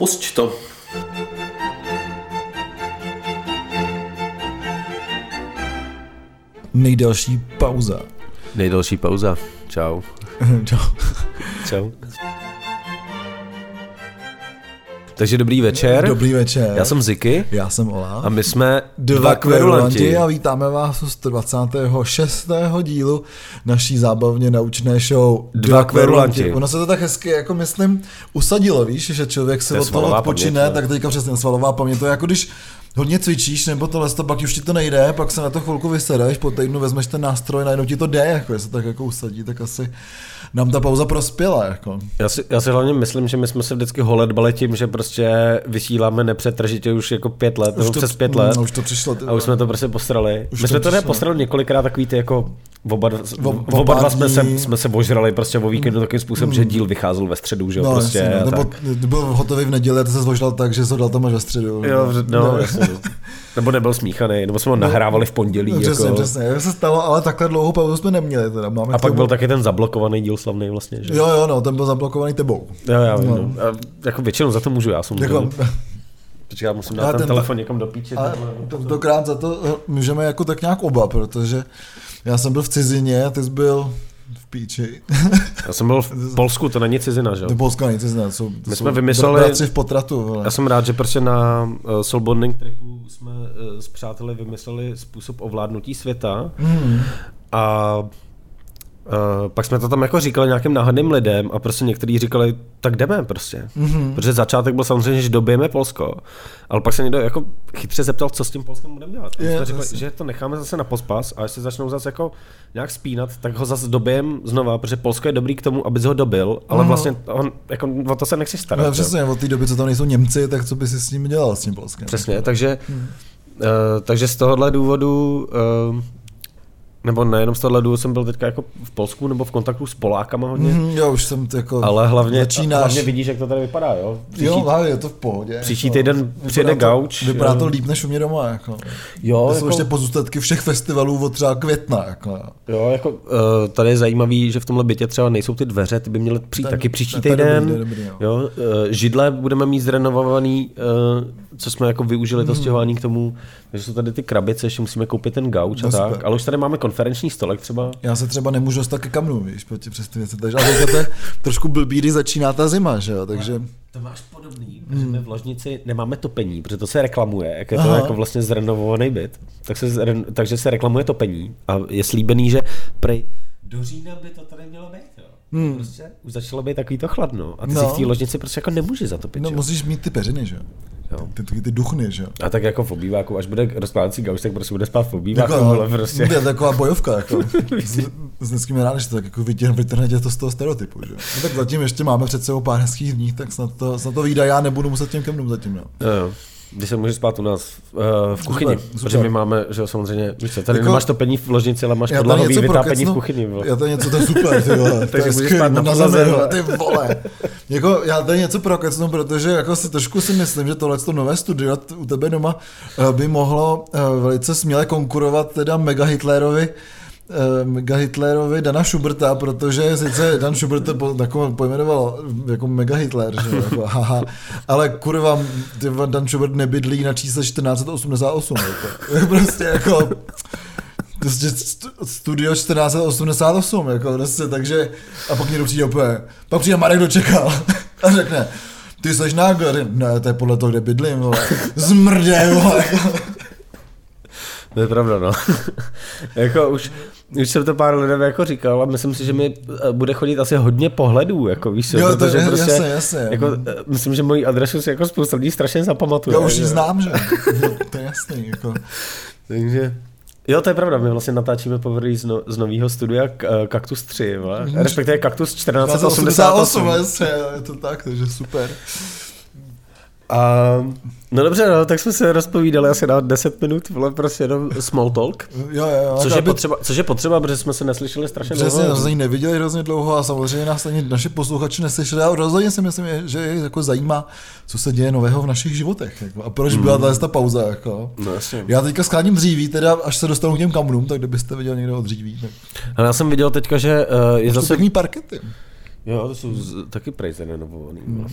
Pusť to. Nejdelší pauza. Nejdelší pauza. Čau. Čau. Čau. Takže dobrý večer. Dobrý večer. Já jsem Ziky. Já jsem Ola. A my jsme dva kverulanti a vítáme vás u 126. dílu naší zábavně naučné show Dva kverulanti. Ono se to tak hezky, jako myslím, usadilo, víš, že člověk se od toho odpočine, paměť, no. tak teďka přesně svalová paměť, to je jako když hodně cvičíš, nebo tohle, to pak už ti to nejde, pak se na to chvilku vysedeš, po týdnu vezmeš ten nástroj, najednou ti to jde, jako, se tak jako usadí, tak asi nám ta pauza prospěla, jako. Já si, já si hlavně myslím, že my jsme se vždycky holedbali tím, že prostě vysíláme nepřetržitě už jako pět let, nebo přes pět let. No, už to přišlo. Ty A už jsme to prostě posrali. Už My to jsme to přišlo. postrali několikrát takový ty jako oba, o oba dva jsme se, jsme se ožrali prostě o víkendu takovým způsobem, že díl vycházel ve středu, že jo, No, prostě. jasně, a no, nebo byl hotový v neděli a ty se zložil tak, že se dal tam až ve středu. Jo, no, jasně. no. Nebo nebyl smíchaný, nebo jsme ho nahrávali v pondělí. No, přesně, jako. přesně, jak se stalo, ale takhle dlouhou pauzu jsme neměli. Teda. Máme A pak byl taky ten zablokovaný díl slavný vlastně, že? Jo, jo, no, ten byl zablokovaný tebou. Jo, já vím, No. no. A jako většinou za to můžu, já jsem Jako, Počkej, já musím dát ten, ten- telefon někam do píče. ale tentokrát za to eh, můžeme jako tak nějak oba, protože já jsem byl v cizině a ty jsi byl v píči. Já jsem byl v Polsku, to není cizina, že jo? Do Polska není cizina, jsou, to My jsou jsme vymysleli- v potratu. Vole. Já jsem rád, že prostě na uh, Soul Bonding tripu jsme uh, s přáteli vymysleli způsob ovládnutí světa Mm. a Uh, pak jsme to tam jako říkali nějakým náhodným lidem a prostě někteří říkali, tak jdeme prostě. Mm-hmm. Protože začátek byl samozřejmě, že dobijeme Polsko, ale pak se někdo jako chytře zeptal, co s tím Polskem budeme dělat. A my Je, jsme řekli, zase. že to necháme zase na pospas a jestli začnou zase jako nějak spínat, tak ho zase dobijem znova, protože Polsko je dobrý k tomu, abys ho dobil, ale Mhm. vlastně on, jako, o to se nechci starat. No, přesně, od té doby, co tam nejsou Němci, tak co by si s ním dělal, s tím Polskem? Přesně, takže, uh, takže z tohohle důvodu, uh, nebo nejenom z tohohle důvodu jsem byl teďka jako v Polsku nebo v kontaktu s Polákama hodně, Mm, jo, už jsem to jako... ale hlavně, začínáš... hlavně vidíš, jak to tady vypadá, jo? Příští, Jo, ale je to v pohodě. příští jako. týden Vypadá přijede to- gauč, Vypadá jo. to líp než u mě doma. Jako. jo, To jsou jako, ještě pozůstatky všech festivalů od třeba května. Jako. jo, jako uh, tady je zajímavý, že v tomhle bytě třeba nejsou ty dveře, ty by měly přijít Ten- taky příští je týden. dobrý, dobrý, jo. jo, uh, židle budeme mít zrenovovaný, uh, co jsme jako využili Hmm. to stěhování k tomu, takže jsou tady ty krabice, ještě musíme koupit ten gauč a No, tak, ale už tady máme konferenční stolek třeba, Já se třeba nemůžu dostat ke kamnu, víš, proti přes ty věci. Takže, ale to je trošku blbý, když začíná ta zima, že jo, takže... To máš podobný, protože my v ložnici nemáme topení, protože to se reklamuje, jak je to Aha. jako vlastně zrenovovaný byt, tak se, zren- takže se reklamuje topení a je slíbený, že prej do října by to tady mělo být, jo. Hmm. Prostě už začalo být takový to chladno a ty no. No. si v té ložnici prostě jako nemůžeš zatopit, No no, musíš mít ty peřiny, že jo. Jo. Ty, ty, ty duchny, že jo. A tak jako v obýváku, až bude rozkládací gauč, tak prostě bude spát v obýváku, Jako, ale prostě. To je taková bojovka, jako. S, s dneským rád, že to tak jako vytěhne, vytrhne to z toho stereotypu, že jo. No, tak zatím ještě máme před sebou pár hezkých dní, tak snad to, snad to vyjde, já nebudu muset těm kemnům zatím, jo. Jo, jo. Když se můžeš spát u nás uh, v kuchyni, Super, super. protože my máme, že jo, samozřejmě, víš co, tady Jako- nemáš topení v ložnici, ale máš podlahový něco vytápění v kuchyni. vole. Já to něco, to je super, ty vole. to Takže je můžeš spát na na podlaze, ty vole. Jako, já tady něco prokecnu, protože jako si trošku si myslím, že tohle to nové studio u tebe doma eh, by mohlo eh, velice směle konkurovat teda Mega Hitlerovi Mega Hitlerovi Dana Schuberta, protože sice Dan Schubert to jako pojmenoval jako Mega Hitler, že jako, haha, ale kurva, Dan Schubert nebydlí na čísle 1488, jako, prostě jako, Prostě st- studio 1488, jako prostě, takže, a pak někdo přijde úplně, pak přijde Marek dočekal a řekne, ty seš nágor, ne, to je podle toho, kde bydlím, vole, zmrdě, vole, To je pravda, no. jako už, už jsem to pár lidem jako říkal a myslím si, že mi eh, bude chodit asi hodně pohledů, jako víš, Jo, to protože je- prostě, jasně, jasně. Jako, eh, myslím, že moji adresu si jako spousta lidí strašně zapamatuje. já už ji znám, že, Jo, to je jasný, jako, Takže, jo, to je pravda, my vlastně natáčíme povrý z, no, z nového studia K- eh, Kaktus 3, vole. Mhm. respektive Kaktus 1488, 1488. jasně, je to tak, takže super. A, no dobře, no, tak jsme se rozpovídali asi na 10 minut, vole, prostě jenom small talk. Jo, jo, jo. Což je, potřeba, což je potřeba, protože jsme se neslyšeli strašně Přesně, dlouho. ji neviděli hrozně dlouho a samozřejmě nás ani naše posluchači neslyšeli a rozhodně si myslím, že je jako zajímá, co se děje nového v našich životech. Jako, a proč byla tahle ta pauza. Jako. No jasně. Já teďka skláním dříví, teda až se dostanu k těm kamnům, tak kdybyste viděl někdo od dříví. Tak... Ale já jsem viděl teďka, že uh, je Zase... pěkný parkety. Jo, to jsou z, taky prej zrenovovaný. Mm.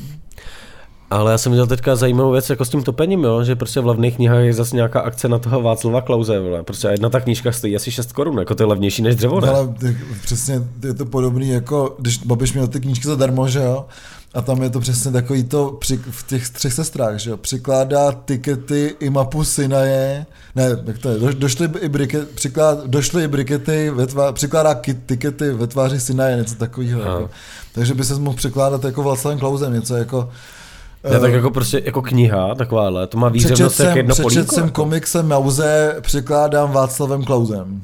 Ale já jsem viděl teďka zajímavou věc jako s tím topením, jo? že prostě v levných knihách je zase nějaká akce na toho Václava Klauze. Vole. Prostě jedna ta knížka stojí asi 6 korun, jako to je levnější než dřevo. Ne? Ale přesně je to podobný, jako když Babiš měl ty knížky zadarmo, že jo? A tam je to přesně takový to při, v těch třech sestrách, že jo? Přikládá tikety i mapu Sinaje, ne, jak to je, do, došly i briket, přiklád, došly i brikety, ve tvá, přikládá kit, tikety ve tváři Sinaje, něco takového. Jako. Takže by se mohl překládat jako Václavem Klausem, něco jako ne, tak jako prostě jako kniha takováhle, to má výřevnost jak jedno. Přečet jsem jako. komiksem Mauze, překládám Václavem Klausem.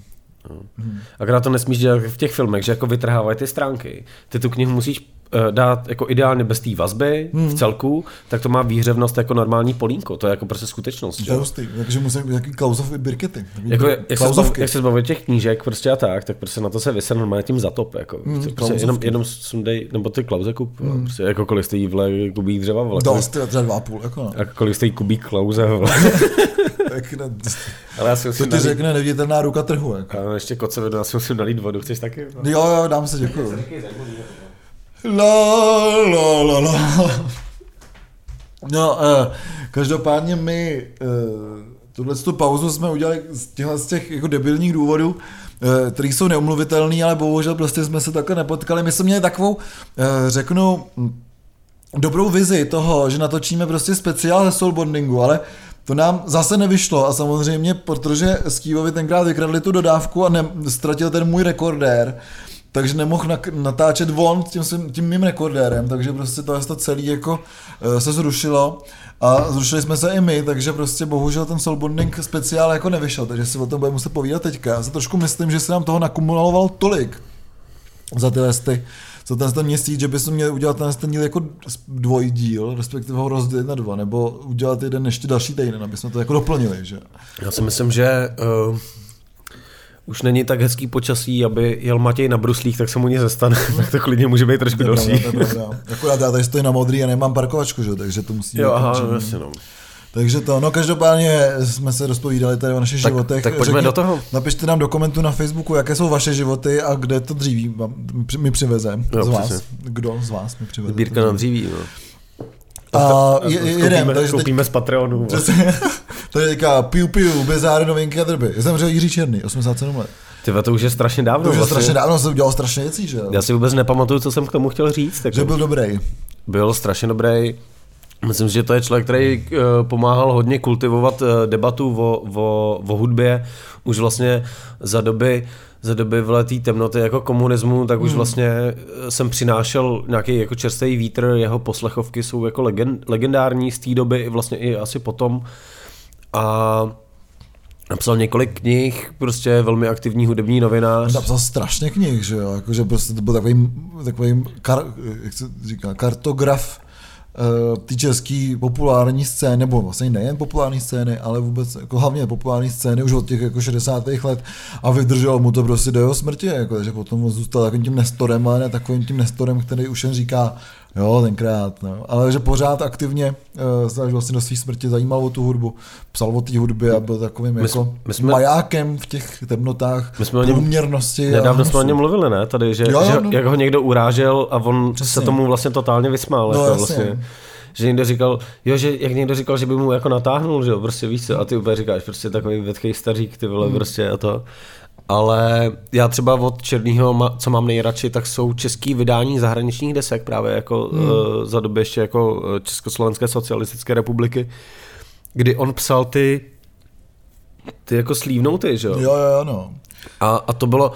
Hmm. Akorát to nesmíš dělat v těch filmech, že jako vytrhávají ty stránky. Ty tu knihu musíš dát jako ideálně bez té vazby hmm. v celku, tak to má výhřevnost jako normální polínko. To je jako prostě skutečnost. To je takže musí být nějaký klauzov i birkety. Jako, jak, se zbav, jak se zbavit těch knížek prostě a tak, tak prostě na to se vyse normálně tím zatop. Jako. Hmm, prostě jenom, jenom sundej, nebo ty klauze kup. Hmm. Prostě jako kolik stojí vle kubík dřeva. Vle, Dost, třeba dva a půl. Jako no. A kolik stojí kubík klauze. Vle. Ale já si musím to ti nalít... řekne neviditelná ruka trhu. Jako. A ještě kocovidu, já si musím nalít vodu, chceš taky? No? Jo, jo, dám se, děkuju. La, la, la, la. No, uh, každopádně my uh, tuhle tu pauzu jsme udělali z těch, z těch jako debilních důvodů, uh, které jsou neumluvitelné, ale bohužel prostě jsme se takhle nepotkali. My jsme měli takovou, uh, řeknu, dobrou vizi toho, že natočíme prostě speciál ze soulbondingu, ale to nám zase nevyšlo a samozřejmě, protože Steveovi tenkrát vykradli tu dodávku a ne, ztratil ten můj rekordér, takže nemohl natáčet von tím, svým, tím mým rekordérem, takže prostě to, to celé jako uh, se zrušilo a zrušili jsme se i my, takže prostě bohužel ten soulbonding speciál jako nevyšel, takže si o tom budeme muset povídat teďka. Já si trošku myslím, že se nám toho nakumuloval tolik za ty listy, za ten, ten měsíc, že bychom měli udělat ten, ten díl jako dvojdíl, respektive ho rozdělit na dva, nebo udělat jeden ještě další týden, aby jsme to jako doplnili, že? Já si myslím, že uh už není tak hezký počasí, aby jel Matěj na bruslích, tak se mu nic zestane, tak to klidně může být trošku další. Akorát já tady stojím na modrý a nemám parkovačku, že? takže to musí Jo, aha, no, jasně, no. Takže to, no každopádně jsme se rozpovídali tady o našich tak, životech. Tak pojďme Řekni, do toho. Napište nám do komentu na Facebooku, jaké jsou vaše životy a kde to dříví mi přiveze z vás. Přesně. Kdo z vás mi přiveze? Sbírka na dříví, no. A, je, jedem, takže koupíme teď, z Patreonu. to je říká piu piu, bezáry novinky a drby. Zemřel Jiří Černý, 87 let. Ty to už je strašně dávno. To už je vlastně. strašně dávno, jsem udělal strašně věcí, že Já si vůbec nepamatuju, co jsem k tomu chtěl říct. Jako. Že byl dobrý. Byl strašně dobrý. Myslím si, že to je člověk, který uh, pomáhal hodně kultivovat uh, debatu o, o, o hudbě. Už vlastně za doby za doby vletý temnoty jako komunismu, tak už hmm. vlastně eh, jsem přinášel nějaký jako čerstvý vítr, jeho poslechovky jsou jako legend, legendární z té doby, vlastně i asi potom. A Napsal několik knih, prostě velmi aktivní hudební novinář. Napsal strašně knih, že jo, jakože prostě to byl takový, takový kar, jak se říká, kartograf ty české populární scény, nebo vlastně nejen populární scény, ale vůbec jako hlavně populární scény už od těch jako 60. let a vydrželo mu to prostě do jeho smrti, jako, takže potom zůstal takovým tím nestorem, ale ne takovým tím nestorem, který už jen říká, Jo, tenkrát, no. ale že pořád aktivně uh, vlastně do své smrti zajímal o tu hudbu, psal o té hudbě a byl takovým my, jako my jsme, majákem v těch temnotách my jsme průměrnosti. Nedávno jsme o něm mluvili, ne, tady, že, jo, že no. jak ho někdo urážel a on Přesně. se tomu vlastně totálně vysmál. No, jako vlastně že někdo říkal, jo, že jak někdo říkal, že by mu jako natáhnul, že jo, prostě víš co, a ty úplně říkáš, prostě takový vetký stařík, ty vole, hmm. prostě a to. Ale já třeba od Černýho, co mám nejradši, tak jsou český vydání zahraničních desek právě jako hmm. uh, za doby ještě jako eh, Československé socialistické republiky, kdy on psal ty ty jako slívnouty, že jo? Jo, jo, no. A, a to bylo,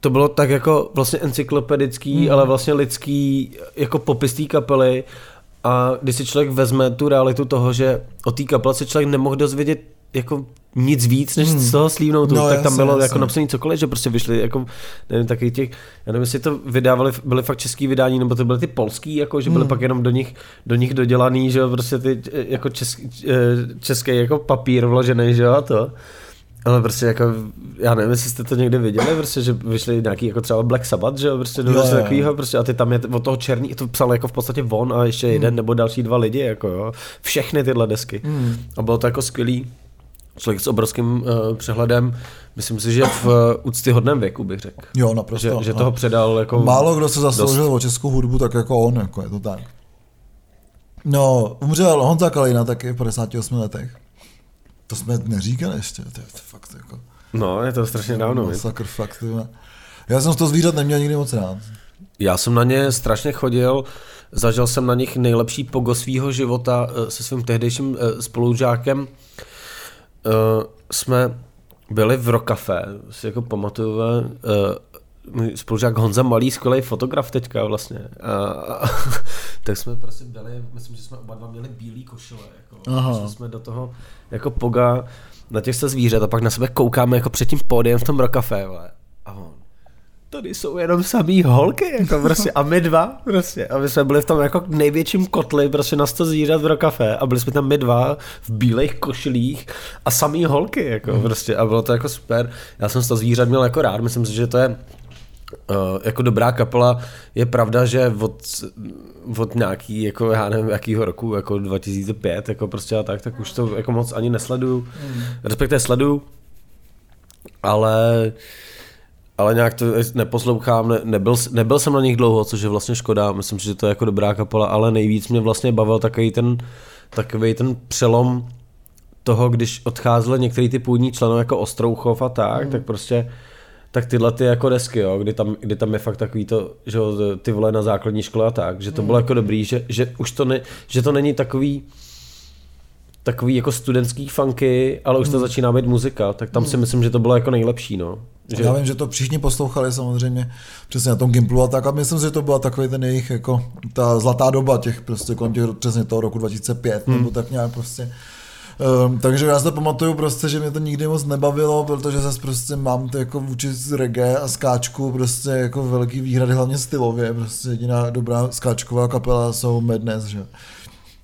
to bylo tak jako vlastně encyklopedický, hmm. ale vlastně lidský jako popis té kapely a když si člověk vezme tu realitu toho, že o té kapele se člověk nemohl dozvědět jako nic víc, než hmm. z toho slívnout, no, tak jasný, tam bylo jasný. jako napsané cokoliv, že prostě vyšly jako, nevím, taky těch, já nevím, jestli to vydávali, byly fakt český vydání, nebo to byly ty polský, jako, že byly hmm. pak jenom do nich, do nich dodělaný, že prostě ty jako český, eh, český jako papír vložený, že jo, a to. Ale prostě jako, já nevím, jestli jste to někdy viděli, prostě, že vyšli nějaký jako třeba Black Sabbath, že jo, prostě do takového, prostě a ty tam je od toho černý, to psal jako v podstatě von a ještě jeden hmm. nebo další dva lidi, jako jo, všechny tyhle desky. Hmm. A bylo to jako skvělý, člověk s obrovským uh, přehledem, myslím si, že v uh, úctyhodném věku bych řekl. Jo, naprosto. Že, že toho předal jako Málo kdo se zasloužil dost. o českou hudbu, tak jako on, jako je to tak. No, umřel Honza Kalina taky v 58 letech. To jsme neříkali ještě, to je, to fakt jako... No, je to strašně dávno. Masakr, fakt. Já jsem z toho zvířat neměl nikdy moc rád. Já jsem na ně strašně chodil, zažil jsem na nich nejlepší pogo svýho života eh, se svým tehdejším eh, spolužákem. Eh, Jsme byli v Rokafe, si jako pamatuju, eh, můj spolužák Honza Malý, skvělý fotograf teďka vlastně. A, a, tak jsme prostě byli, myslím, že jsme oba dva měli bílý košile. Jako, Aha. Jsme do toho jako poga na těch se zvířat a pak na sebe koukáme jako před tím pódiem v tom Rokafe. vole. Tady jsou jenom samý holky, jako prostě, a my dva, prostě. A my jsme byli v tom jako největším kotli, prostě na 100 zvířat v Rokafe a byli jsme tam my dva v bílých košilích a samý holky, jako Mhm. prostě. A bylo to jako super. Já jsem 100 zvířat měl jako rád, myslím si, že to je Uh, jako dobrá kapela, je pravda, že od, od nějaký, jako já nevím, jakýho roku, jako 2005, jako prostě a tak, tak už to jako moc ani nesleduju, respektive sleduju, ale ale nějak to neposlouchám, ne, nebyl, nebyl jsem na nich dlouho, což je vlastně škoda, myslím, že to je jako dobrá kapela, ale nejvíc mě vlastně bavil takový ten, takový ten přelom toho, když odcházeli některý ty původní členové jako Ostrouchov a tak, mm. tak prostě tak tyhle ty jako desky, jo, kdy, tam, kdy tam je fakt takový to, že jo, ty vole na základní škole a tak, že to bylo jako dobrý, že, že už to, ne, že to není takový takový jako studentský funky, ale už to začíná být muzika, tak tam si myslím, že to bylo jako nejlepší, no. Že... Já vím, že to všichni poslouchali samozřejmě přesně na tom Gimplu a tak a myslím si, že to byla takový ten jejich jako ta zlatá doba těch prostě kolem těch přesně toho roku 2005 hmm. nebo tak nějak prostě. Um, takže já si to pamatuju prostě, že mě to nikdy moc nebavilo, protože zase prostě mám to jako vůči reggae a skáčku prostě jako velký výhrady, hlavně stylově, prostě jediná dobrá skáčková kapela jsou Madness, že.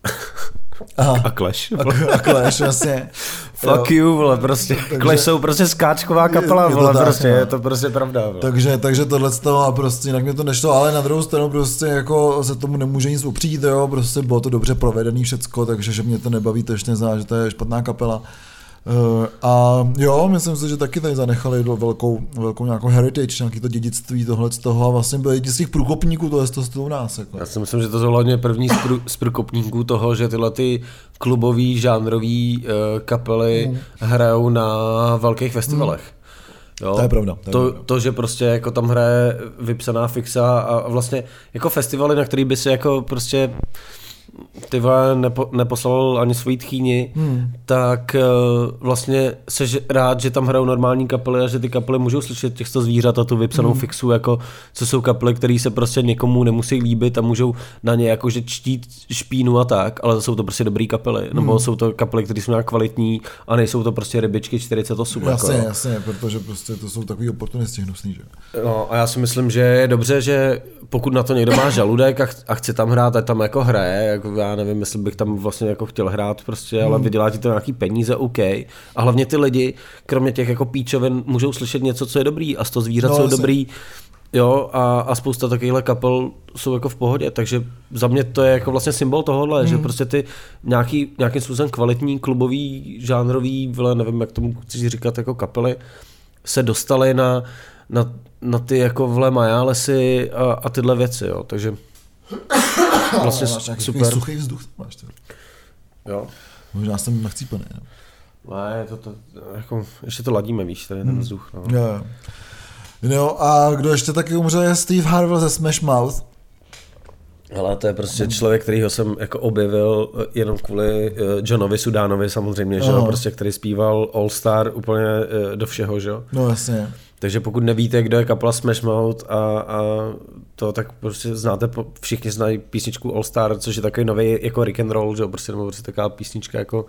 Aha. A Clash. A, a Clash, vlastně. Fuck you, vole, prostě. Takže- Clash jsou prostě skáčková kapela, Je to vole, tak, prostě, no. je to prostě pravda, vole. Takže, takže tohle z toho a prostě jinak mě to nešlo, ale na druhou stranu prostě jako se tomu nemůže nic upřít, jo, prostě bylo to dobře provedený všecko, takže že mě to nebaví, to ještě neznamená, že to je špatná kapela. Uh, a jo, myslím si, že taky tady zanechali velkou, velkou nějakou heritage, nějaký to dědictví tohle z toho a vlastně byli jedni z těch průkopníků tohle z toho u nás. Jako. Já si myslím, že to jsou hlavně první z prů- z průkopníků toho, že tyhle ty klubový, žánrový uh, kapely Hmm. hrajou na velkých festivalech. Jo? To je pravda, to je To, pravda. to, že prostě jako tam hraje vypsaná fixa a vlastně jako festivaly, na který by si jako prostě ty vole nepo, neposlal ani svoji tchýni, hmm. tak uh, vlastně seš rád, že tam hrajou normální kapely a že ty kapely můžou slyšet těchto zvířat a tu vypsanou hmm. fixu, jako co jsou kapely, které se prostě někomu nemusí líbit a můžou na ně jakože čtít špínu a tak, ale jsou to prostě dobrý kapely, nebo Hmm. jsou to kapely, které jsou nějak kvalitní a nejsou to prostě rybičky 48. Jasně, jako, jasně, protože prostě to jsou takový oportunisti hnusný, že. No a já si myslím, že je dobře, že pokud na to někdo má žaludek a, ch- a chce tam hrát, ať tam jako hraje, jako já nevím, jestli bych tam vlastně jako chtěl hrát prostě, ale vydělá ti to nějaký peníze, OK. A hlavně ty lidi, kromě těch jako píčovin, můžou slyšet něco, co je dobrý a z toho zvířat No, jsou jasně. dobrý. Jo, a, a spousta takovýchhle kapel jsou jako v pohodě, takže za mě to je jako vlastně symbol tohohle, mm. že prostě ty nějaký, nějakým způsobem kvalitní, klubový, žánrový, vle, nevím, jak tomu chceš říkat, jako kapely, se dostaly na, na, na ty jako vle majálesy a, a tyhle věci, jo, takže vlastně máš nějaký super. suchý vzduch, máš to. Jo. Možná jsem nachcípaný. No. Ne, to, to, jako, ještě to ladíme, víš, tady ten vzduch. No. Jo, jo. No a kdo ještě taky umřel je Steve Harvell ze Smash Mouth. Ale to je prostě člověk, kterýho jsem jako objevil eh, jenom kvůli eh, Johnovi Sudánovi samozřejmě, že jo, Aha. prostě, který zpíval All Star úplně eh, do všeho, že jo. No jasně. Takže pokud nevíte, kdo je kapela Smash Mouth a, a to, tak prostě znáte, všichni znají písničku All Star, což je takový nový jako rock and roll, že jo, prostě, nebo prostě taková písnička, jako,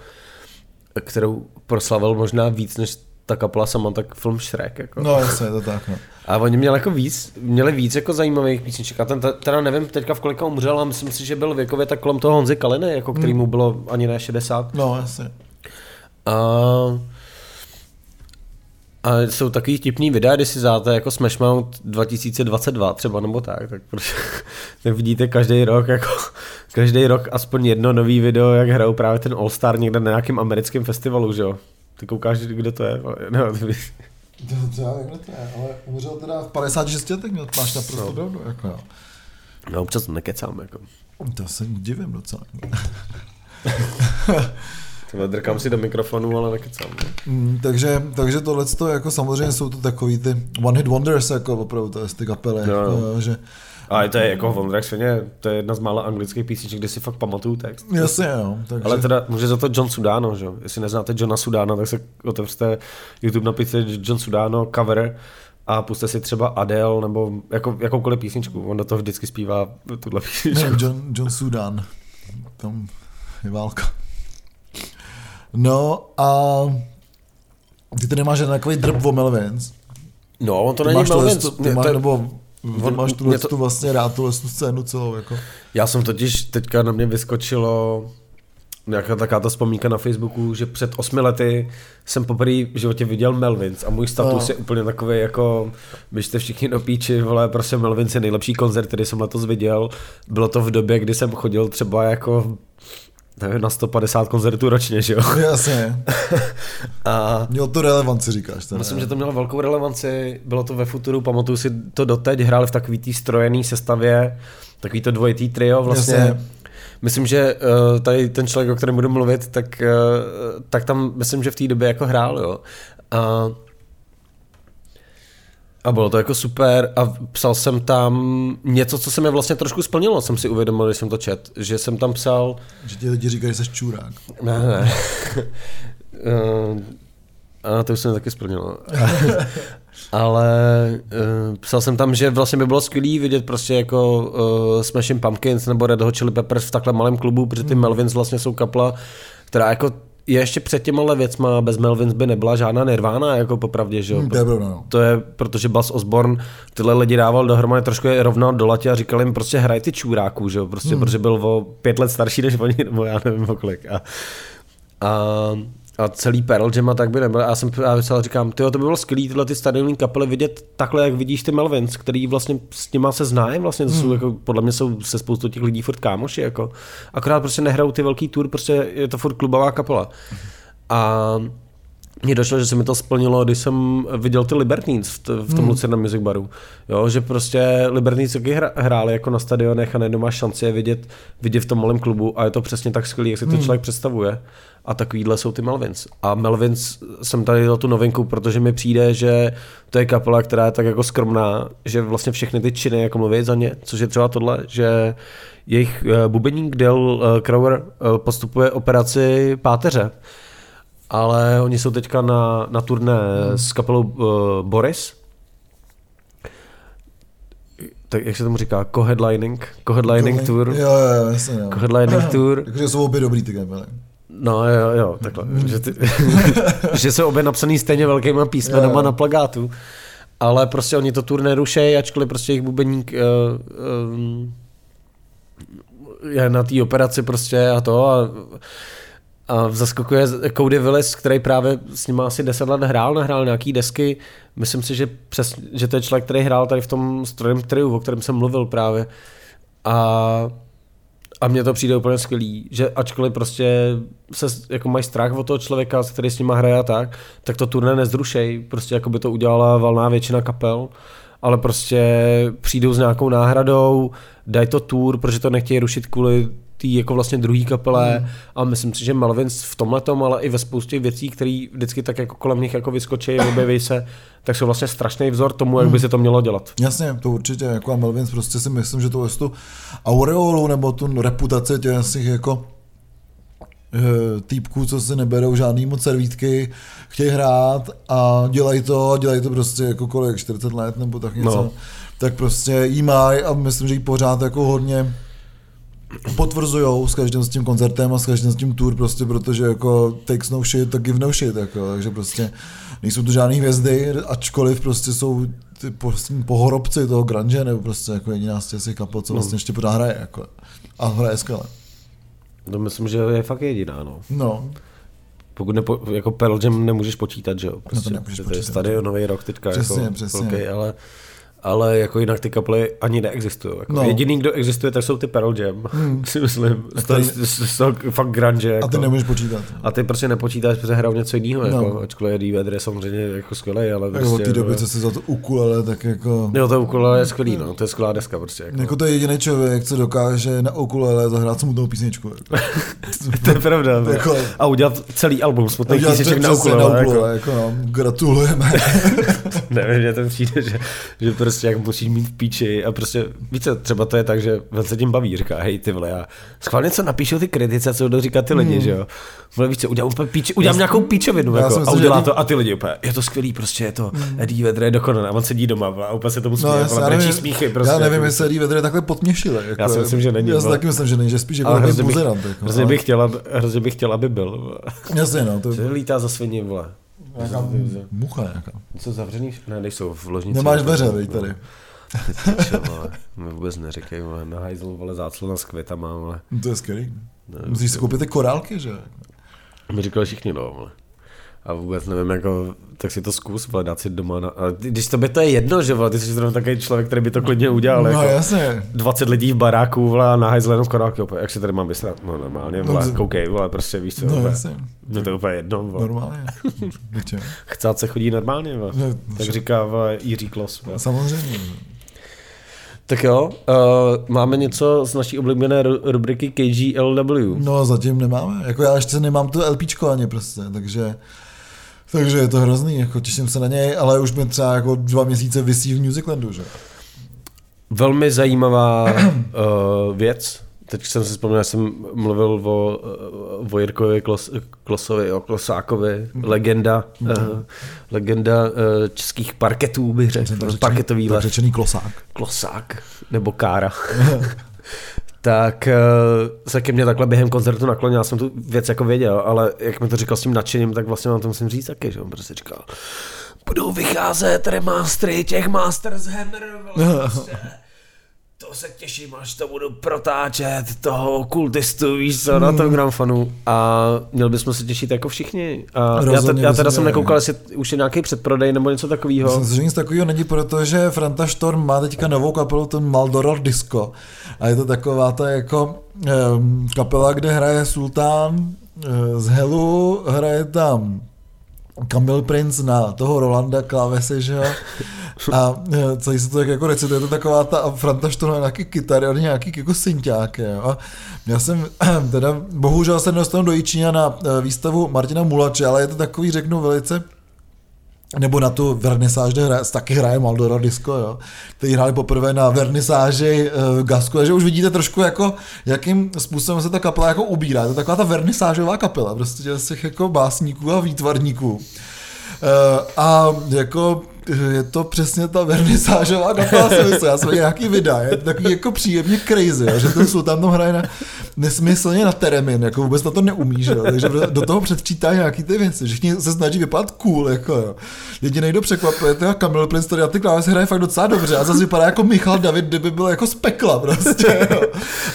kterou proslavil možná víc, než ta kapela sama, tak film Shrek, jako. No jasně, to tak, no. A oni měli jako víc, měli víc jako zajímavých písniček. A ten te- teda nevím teďka v kolika umřel, ale myslím si, že byl věkově tak kolem toho Honzy Kaliny, jako který mu bylo ani ne 60. No jasně. A, a jsou takový tipný videa, když si záte jako Smash Mouth 2022 třeba nebo tak, tak, prostě, tak vidíte každý rok jako každý rok aspoň jedno nový video, jak hrajou právě ten All Star někde na nějakém americkém festivalu, že jo? Ty koukáš, kdo to je? No, ty, To, to já kdo to je, ale umřel teda v 56 letech, měl máš naprosto No. pravdu, jako jo. no občas nekecám, jako. To se divím docela. Tyhle, drkám si do mikrofonu, ale nekecám. Mm, takže, takže tohle to jako samozřejmě jsou to takový ty one hit wonders, jako opravdu to je ty kapely, Jo, jako, jo. že A to je jako Wondrak svině, to je jedna z mála anglických písniček, kde si fakt pamatuju text. jasně, jo. Takže, Ale teda může za to John Sudano, že? jo? Jestli neznáte Johna Sudana, tak se otevřete YouTube, napište John Sudano cover a puste si třeba Adele nebo jako, jakoukoliv písničku. On do toho vždycky zpívá tuhle písničku. ne, John, John Sudan, tam je válka. No a ty tady máš takový drb o Melvins. No, on to Ty není máš, Melvin. tohle, ty máš, nebo ty on- máš tuhle, to- tu vlastně rád tu scénu celou. Jako. Já jsem totiž teďka na mě vyskočilo nějaká taková ta vzpomínka na Facebooku, že před osmi lety jsem poprvé v životě viděl Melvins a můj status No. je úplně takový jako, běžte všichni do píči, vole, prostě Melvins je nejlepší koncert, který jsem letos viděl. Bylo to v době, kdy jsem chodil třeba jako nevím, na 150 koncertů ročně, že jo? Jasně, A mělo to relevanci, říkáš. Teda. Myslím, že to mělo velkou relevanci, bylo to ve Futuru, pamatuju si to doteď, hráli v takový té strojený sestavě, takový to dvojitý trio vlastně. Jasně. Myslím, že uh, tady ten člověk, o kterém budu mluvit, tak, uh, tak tam myslím, že v té době jako hrál, jo. A, a bylo to jako super a psal jsem tam něco, co se mi vlastně trošku splnilo, jsem si uvědomil, když jsem to čet, že jsem tam psal, Že ti lidi říkají, že jsi čurák. ne, ne. Eh, a to už jsem taky splnil. Ale uh, psal jsem tam, že vlastně by bylo skvělé vidět prostě jako uh, Smashing Pumpkins nebo Red Hot Chili Peppers v takhle malém klubu, protože ty Melvins vlastně jsou kapla, která jako je ještě před těma věcma, bez Melvins by nebyla žádná Nirvana, jako popravdě, že jo. Hmm, to je pravda, no. To je, protože Buzz Osborne tyhle lidi dával dohromady, trošku je rovnal do latě a říkal jim prostě hraj ty čůráků, že jo, prostě, hmm. protože byl o pět let starší než oni, nebo já nevím o kolik. A, a, a celý Pearl Jam a tak by nebyl. Já jsem já psal, říkám, tyjo, to by bylo skvělé tyhle ty stadionní kapely vidět takhle, jak vidíš ty Melvins, který vlastně s nima se znají, vlastně to jsou, jako, podle mě jsou se spoustu těch lidí furt kámoši, jako. Akorát prostě nehrajou ty velký tour, prostě je to furt klubová kapela. A mně došlo, že se mi to splnilo, když jsem viděl ty Libertines v, t- v tom hmm. Lucerna Music Baru. Jo, že prostě Libertines taky hra, hráli jako na stadionech a najednou máš šanci je vidět, vidět v tom malém klubu a je to přesně tak skvělé, jak si to Hmm. člověk představuje. A takovýhle jsou ty Melvins. A Melvins jsem tady dal tu novinku, protože mi přijde, že to je kapela, která je tak jako skromná, že vlastně všechny ty činy jako mluví za ně, což je třeba tohle, že jejich uh, bubeník Del uh, Crower uh, postupuje operaci páteře ale oni jsou teďka na, na turné hmm. s kapelou uh, Boris. Tak jak se tomu říká? Co-headlining? Co-headlining tour? Jo, jo, jasně, jo. Co-headlining tour. Jakože jsou obě dobrý ty kapely. No jo, jo, takhle. že, ty, že jsou obě napsaný stejně velkýma písmenama Jo, jo. na plagátu. Ale prostě oni to tour nerušejí, ačkoliv prostě jejich bubeník uh, um, je na té operaci prostě a to a, a v zaskoku je Cody Willis, který právě s ním asi 10 let hrál, nahrál nějaký desky. Myslím si, že, přes, že to je člověk, který hrál tady v tom strojem triu, o kterém jsem mluvil právě. A a mně to přijde úplně skvělý, že ačkoliv prostě se jako mají strach o toho člověka, který s nima hraje a tak, tak to turné nezrušej, prostě jako by to udělala valná většina kapel, ale prostě přijdou s nějakou náhradou, dají to tour, protože to nechtějí rušit kvůli tý jako vlastně druhý kapele hmm. a myslím si, že Melvins v tomhle ale i ve spoustě věcí, které vždycky tak jako kolem nich jako vyskočí, objeví se, tak jsou vlastně strašný vzor tomu, jak by se to mělo dělat. Jasně, to určitě, jako a Melvins prostě si myslím, že to je tu aureolu nebo tu reputaci těch jako eh, týpků, co si neberou žádný moc servítky, chtějí hrát a dělají to, dělají to prostě jako kolik, 40 let nebo tak něco, no. tak prostě jí mají a myslím, že jí pořád jako hodně potvrzujou s každým s tím koncertem a s každým s tím tour prostě, protože jako takes no shit, tak give no shit, jako, takže prostě nejsou tu žádný hvězdy, ačkoliv prostě jsou ty prostě pohorobci toho grunge, nebo prostě jako jediná z těch kapel, co vlastně ještě pořád hraje, jako. A hraje skvěle. To myslím, že je fakt jediná, no. No, Pokud nepo, jako Pearl Jam nemůžeš počítat, že jo? Prostě, nemůžeš že to je počítat. stadionový rok teďka. Přesně, jako přesně. Velký, ale, ale jako jinak ty kapely ani neexistují. Jako No. Jediný, kdo existuje, tak jsou ty Pearl Jam, hmm. si myslím. Toho, z, toho fakt grunge. Jako. A ty nemůžeš počítat. a ty prostě nepočítáš, protože hrajou něco jiného, No. jako, ačkoliv Eddie Vedder je samozřejmě jako skvělý, ale Jako prostě... od té doby, co se za to ukulele, tak jako... Jo, to ukulele je skvělý, no, to je skvělá deska prostě. Jako. Jako to je jediný člověk, co dokáže na ukulele zahrát smutnou písničku. Jako. to je pravda. Jako- A udělat celý album smutných to písniček na ukulele. na Jako. ukulele, jako no, gratulujeme. Nevím, že to přijde, že, že prostě jak musíš mít v píči a prostě, více, třeba to je tak, že se tím baví, říká, hej ty vole, já schválně co napíšu ty kritice, co budou říkat ty lidi, Hmm. že jo. Vole, víš co, udělám úplně píči, udělám nějakou píčovinu, já jako, si a udělá Hmm. to a ty lidi úplně, je to skvělý, prostě je to, Eddie Vedder je dokonalý, a on sedí doma a úplně se tomu No, směje, vole, já brečí nevím, smíchy, prostě. já nevím, jako, jestli Eddie Vedder je takhle potměšil. Jako, Já si myslím, že není, Já si no. taky myslím, že není, že spíš jako hrozně bych. Jako, hrozně bych chtěl, aby, hrozně bych chtěl, aby byl. Jasně, no, to Že lítá za svině, vole. Nějaká mucha nějaká. Jsou zavřený? Ne, nejsou v ložnici. Nemáš dveře, veď tady. Ty. Mi vůbec neříkej, vole, na hajzlu, vole, záclona s květama, vole. No, to je skvělý. Musíš si koupit ty korálky, že? Mi říkali všichni, no, vole. A vůbec nevím, jako, tak si to zkus, vole, dát si doma na, a když tobě to je jedno, že vole, ty jsi zrovna takový člověk, který by to klidně udělal, No jako, jasně. 20 lidí v baráku, vole, a na hajzle jenom korálky, opět, jak si tady mám vysrat, no normálně, vole, No, koukej, vole, prostě víš co, No vole, jasně. mě to je úplně jedno, vole. Normálně. Chcát se chodí normálně, vole. No, tak říká, vole, Jiří Klos, vole. Samozřejmě. Tak jo, uh, máme něco z naší oblíbené ru- rubriky KGLW. No zatím nemáme. Jako já ještě nemám to LPčko ani prostě, takže takže je to hrozný, jako těším se na něj, ale už mi třeba jako dva měsíce vysí v Musiclandu, že? Velmi zajímavá uh, věc. Teď jsem si vzpomněl, že jsem mluvil o, uh, o Jirkovi Klos, Klosovi, o Klosákovi, legenda, uh, legenda uh, českých parketů, bych řekl, parketový tak les. řečený klosák. Klosák nebo Kára. tak uh, se ke mně takhle během koncertu naklonil, já jsem tu věc jako věděl, ale jak mi to říkal s tím nadšením, tak vlastně vám to musím říct taky, že on prostě říkal, budou vycházet remastery těch Masters Hammer, prostě. To se těším, až to budu protáčet toho kultistu, víš co, na tom gramfonu. A měli bychom se těšit jako všichni. A já, te, Rozhodně já teda jsem nekoukal, jestli už je nějaký předprodej nebo něco takového. Myslím si, že nic takového není, protože Franta Storm má teďka novou kapelu, ten Maldoror Disco. A je to taková ta jako um, kapela, kde hraje Sultán uh, z Helu, hraje tam Kamil Prince na toho Rolanda klávese, že jo? A eh, celý se to tak jako recituje, je to taková ta Franta Storm má nějaký kytary, on nějaký jako synťák, jo? A já jsem teda, bohužel se nedostal do Jičína na eh, výstavu Martina Mulače, ale je to takový, řeknu, velice nebo na tu vernisáž, kde hraje, taky hraje Maldora Disco, jo, který hráli poprvé na vernisáži uh, Gasku, takže už vidíte trošku jako, jakým způsobem se ta kapela jako ubírá. Je to taková ta vernisážová kapela, prostě z těch jako básníků a výtvarníků. Uh, a jako eh, je to přesně ta vernisážová kapela. Já jsem nějaký videa, je to takový jako příjemně crazy, jo, že ten Sultán tam hraje na, nesmyslně na teremin, jako vůbec na to neumí, že jo, takže do toho předčítá nějaký ty věci, všichni se snaží vypadat cool, jako jo. Jediný, kdo překvapuje, to je Kamil Prince, který na ty klávesy hraje fakt docela dobře a zase vypadá jako Michal David, kdyby byl jako z pekla prostě, jo.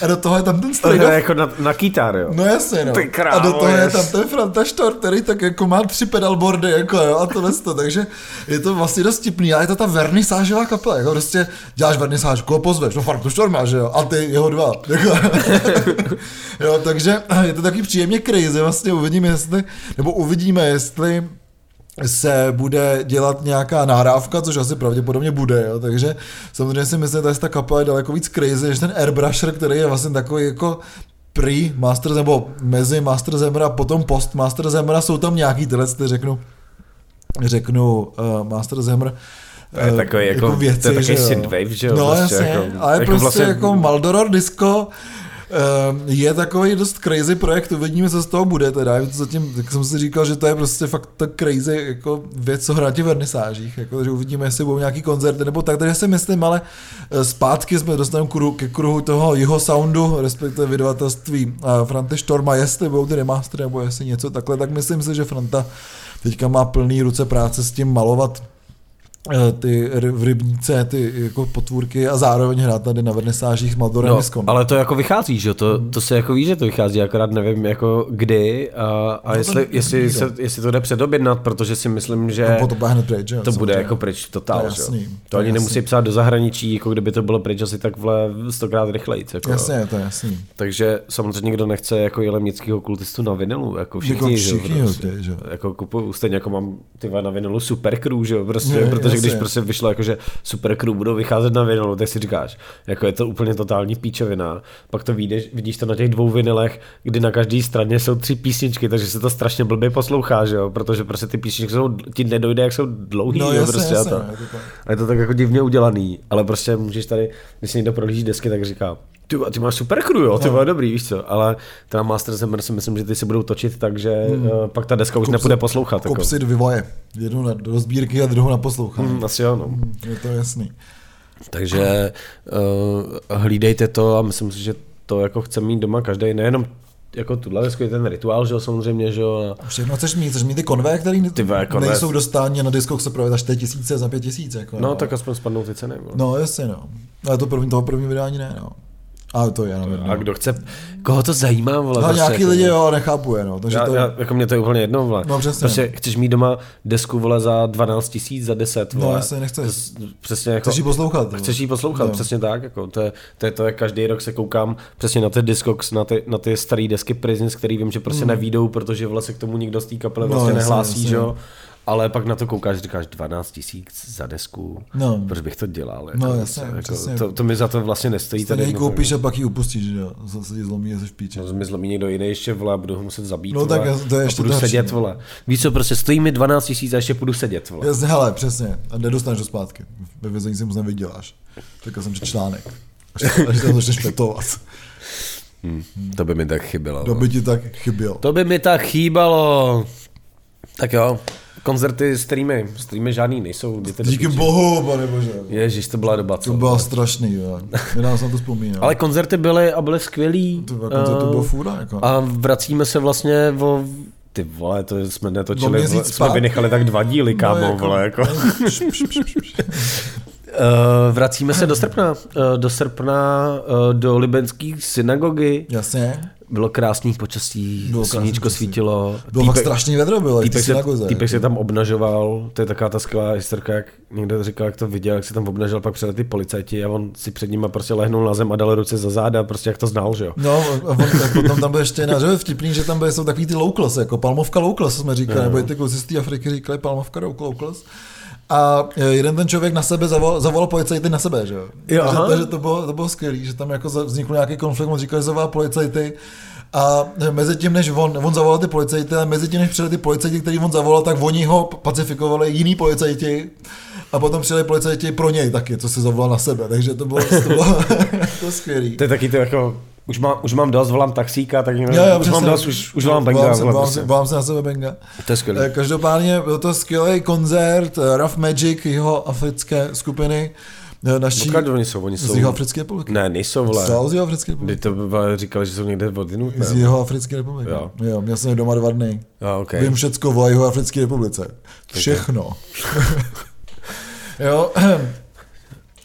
A do toho je tam ten je jako na, na kytar, jo. No jasně, no. Ty a krávo, do toho je tam ten Franta Štor, který tak jako má tři pedalboardy, jako jo, a tohle to, takže je to vlastně dost tipný, ale je to ta vernisážová kapela, jako prostě děláš vernisáž, koho pozveš, no Franta Štor máš, že jo, a ty jeho dva, jako, jo, takže je to taky příjemně crazy, vlastně uvidíme, jestli, nebo uvidíme, jestli se bude dělat nějaká nahrávka, což asi pravděpodobně bude, jo. takže samozřejmě si myslím, že ta kapela je daleko víc crazy, než ten Airbrusher, který je vlastně takový jako pre Master nebo mezi Master Zemra a potom post Master Zemra. Jsou tam nějaký tyhle, ty řeknu, řeknu uh, Master Zemr. To je takový jako, to je takový synthwave, že jo? No prostě jasně, jako, ale jako prostě vlastně- jako Maldoror Disco eh, je takový dost crazy projekt, uvidíme, co z toho bude teda, zatím, tak jsem si říkal, že to je prostě fakt tak crazy jako věc, co hrát v vernisážích, jako, takže uvidíme, jestli budou nějaký koncerty, nebo tak, takže si myslím, ale eh, zpátky jsme dostaneme kruhu, ke kruhu toho jeho soundu, respektive vydavatelství eh, Frante Štorma, jestli budou ty remastery, nebo jestli něco takhle, tak myslím si, že Franta teďka má plný ruce práce s tím malovat. eh, ty ry- v rybníce, ty jako potvůrky a zároveň hrát tady na vernisážích s Maldorem No, Viscom. ale to jako vychází, že jo? to, to se jako ví, že to vychází, akorát nevím jako kdy a, a No to jestli, neví, jestli, se, jestli to jde předobjednat, protože si myslím, že No, potom bude hned pryč, že jo, to bude jako pryč totál, To je že jasný, To to ani jasný. nemusí psát do zahraničí, jako kdyby to bylo pryč asi tak vle stokrát rychleji. Jako. Jasně, to je jasný. Takže samozřejmě nikdo nechce jako jelemnického kultistu na vinilu, jako všichni, Jako že všichni, prostě. že jo. Jako kupuju, stejně jako mám ty na vinilu Super Crew, že jo, prostě, Je, protože když prostě vyšlo jako, že Super Crew budou vycházet na vinilu, tak si říkáš, jako je to úplně totální píčovina, pak to vidíš, vidíš to na těch dvou vinilech, kdy na každé straně jsou tři písničky, takže se to strašně blbě poslouchá, že jo, protože prostě ty písničky jsou, ti nedojde, jak jsou dlouhý, No jo, jasně, prostě jasně, a, to. je to tak. a je to tak jako divně udělaný, ale prostě můžeš tady, když si někdo prohlíží desky, tak říká, ty, ty máš super crew, jo, ty No. dobrý, víš co, ale teda Master Zemmer si myslím, že ty se budou točit tak, že hmm. pak ta deska už Kup nepůjde si- poslouchat. Jako. Kup si dvě voje. Jednu na, do sbírky a druhou na poslouchání. Hmm, asi jo, no. Je to jasný. Takže uh, hlídejte to a myslím si, že to jako chce mít doma každý, nejenom jako tuhle desku je ten rituál, že jo, samozřejmě, že jo, a Všechno chceš mít, chceš mít ty konvé, které Ty konvé. nejsou dostání na diskoch se prodají za 4 tisíce, za 5 tisíc. Jako, no, tak aspoň spadnou ty ceny. vole. No, jasně, no. Ale to první, toho první vydání ne, no. Ale to je, no. A kdo chce, koho to zajímá, vole, No, prostě nějaký jako, lidi, jo, nechápu je, no. Takže Já, to, já, jako mě to je úplně jedno, vole. No, přesně. Prostě chceš mít doma desku, vole, za 12 tisíc, za 10, vole. No, jasně, nechceš. Přes- Přesně jako... chceš ji poslouchat. vole. Chceš jí poslouchat, No. no. přesně tak, jako to je, to je to, jak každý rok se koukám přesně na ty Discogs, na ty, na ty staré desky Prisons, který vím, že prostě nevídou, protože vole se k tomu nikdo z té kapely. No, vlastně jasně, nehlásí, jasně. že jo. Ale pak na to koukáš, říkáš 12 tisíc za desku, No. proč bych to dělal? Jako, No, jasně, jako, přesně. to, to, mi za to vlastně nestojí. Nej no, koupíš a pak ji upustíš, že jo. Zase ti zlomí a jsi v píči. No, mi zlomí někdo jiný ještě, vole, a budu ho muset zabít, No, vole, tak to je a ještě budu to horší, sedět, vole. Víš co, prostě stojí mi 12 tisíc a ještě půjdu sedět, vole. Jasně, hele, přesně. A nedostaneš to zpátky. Ve vězení si moc nevyděláš. Říkal jsem, že článek. Až, to začneš petovat. To by mi tak chybělo. Kdo by ti tak chyběl. To by mi tak chýbalo. Tak jo, koncerty, streamy, streamy žádný nejsou. jděte Díky bohu, pane bože. Ježíš, to byla doba, co? To bylo strašný, jo. Se na to vzpomínat. Ale koncerty byly a byly skvělý. to koncert to Eh, bylo fůra, jako. A vracíme se vlastně o ty vole, to jsme netočili, vole, jsme vynechali tak dva díly, kámo, no, vole, jako. Pš, pš. Uh, vracíme se do srpna, uh, do srpna uh, do libenské synagogy. Jasně. Bylo krásný počasí, Bylo sluníčko svítilo. Bylo fakt strašný vedro, bylo, Týpek se, týpek se tam obnažoval, to je taková ta skvělá historka, jak někdo říkal, jak to viděl, jak se tam obnažil, pak přijeli ty policajti a on si před nimi prostě lehnul na zem a dal ruce za záda, prostě jak to znal, že jo. No, a on, tak potom tam byl ještě na že vtipný, že tam byly, jsou takový ty locals, jako palmovka locals jsme říkali, Jo. nebo ty kluci z té Afriky říkali palmovka locals. A e, jeden ten člověk na sebe zavolal, zavolal policajty na sebe, že jo? Jo, takže, aha. takže to bylo, to bylo skvělý, že tam jako vznikl nějaký konflikt, on říkal, že zavolal policajty a mezi tím, než on, on zavolal ty policajty, ale mezi tím, než přijeli ty policajti, který on zavolal, tak oni ho pacifikovali jiný policajti a potom přijeli policajti pro něj taky, co se zavolal na sebe, takže to bylo, to bylo to skvělý. To je taky to jako, už, má, už mám dost, volám taxíka, tak Jo, jo, už mám dost, už, už volám benga, Volám se, volám, prostě. se, volám se na sebe benga. To je skvělý. Eh, Každopádně byl to skvělý koncert eh, Rough Magic, jeho africké skupiny, eh, naší Pokud oni jsou, oni z jsou, jeho africké republiky. ne, nejsou, vole. Jsou z jeho africké republiky. to vole, říkali, že jsou někde odinut, Z ne? jeho africké republiky. Jo. jo. měl jsem je doma dva dny. Jo, okay. Vím všecko o jeho africké republice. Všechno. jo.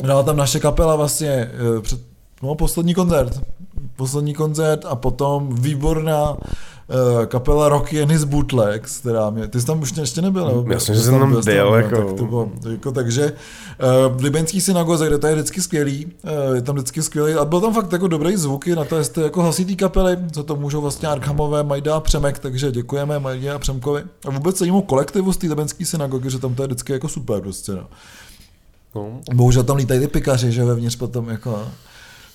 No a tam naše kapela vlastně před, no, poslední koncert. Poslední koncert a potom výborná eh, kapela Rocky and his Bootlegs, která mě, ty jsi tam už ještě nebyl, nebo? Jasně, Ty že jsi jsem tam byl, no, jako. Tak to bylo, jako, takže eh, v Libenský synagoze, kde to je vždycky skvělý, eh, je tam vždycky skvělý, a byl tam fakt jako dobrý zvuky na to, jestli jako hlasitý kapely, co to můžou vlastně Arkhamové, Majda a Přemek, takže děkujeme Majdě a Přemkovi. A vůbec celému kolektivu z té Libenské synagogy, že tam to je vždycky jako super prostě, no. No. Bohužel tam lítají ty pikaři, že vevnitř potom jako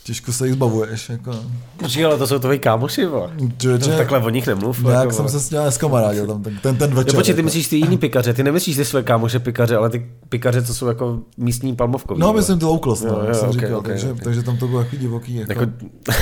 těžko se jich zbavuješ, jako. Počkej, ale to jsou tvoji kámoši, vole. Člověče, To takhle o nich nemluv. nějak jako, jsem se s ním zkamarádil tam ten, ten, ten večer. Jo, počkej, ty jako. myslíš ty jiný pikaře, ty nemyslíš ty své kámoše pikaře, ale ty pikaře, co jsou jako místní palmovkoví. No, myslím ty locals, no, Jo, jo, jsem ok, říkal, ok, takže, ok. takže, tam to bylo takový divoký. Jako, Jako...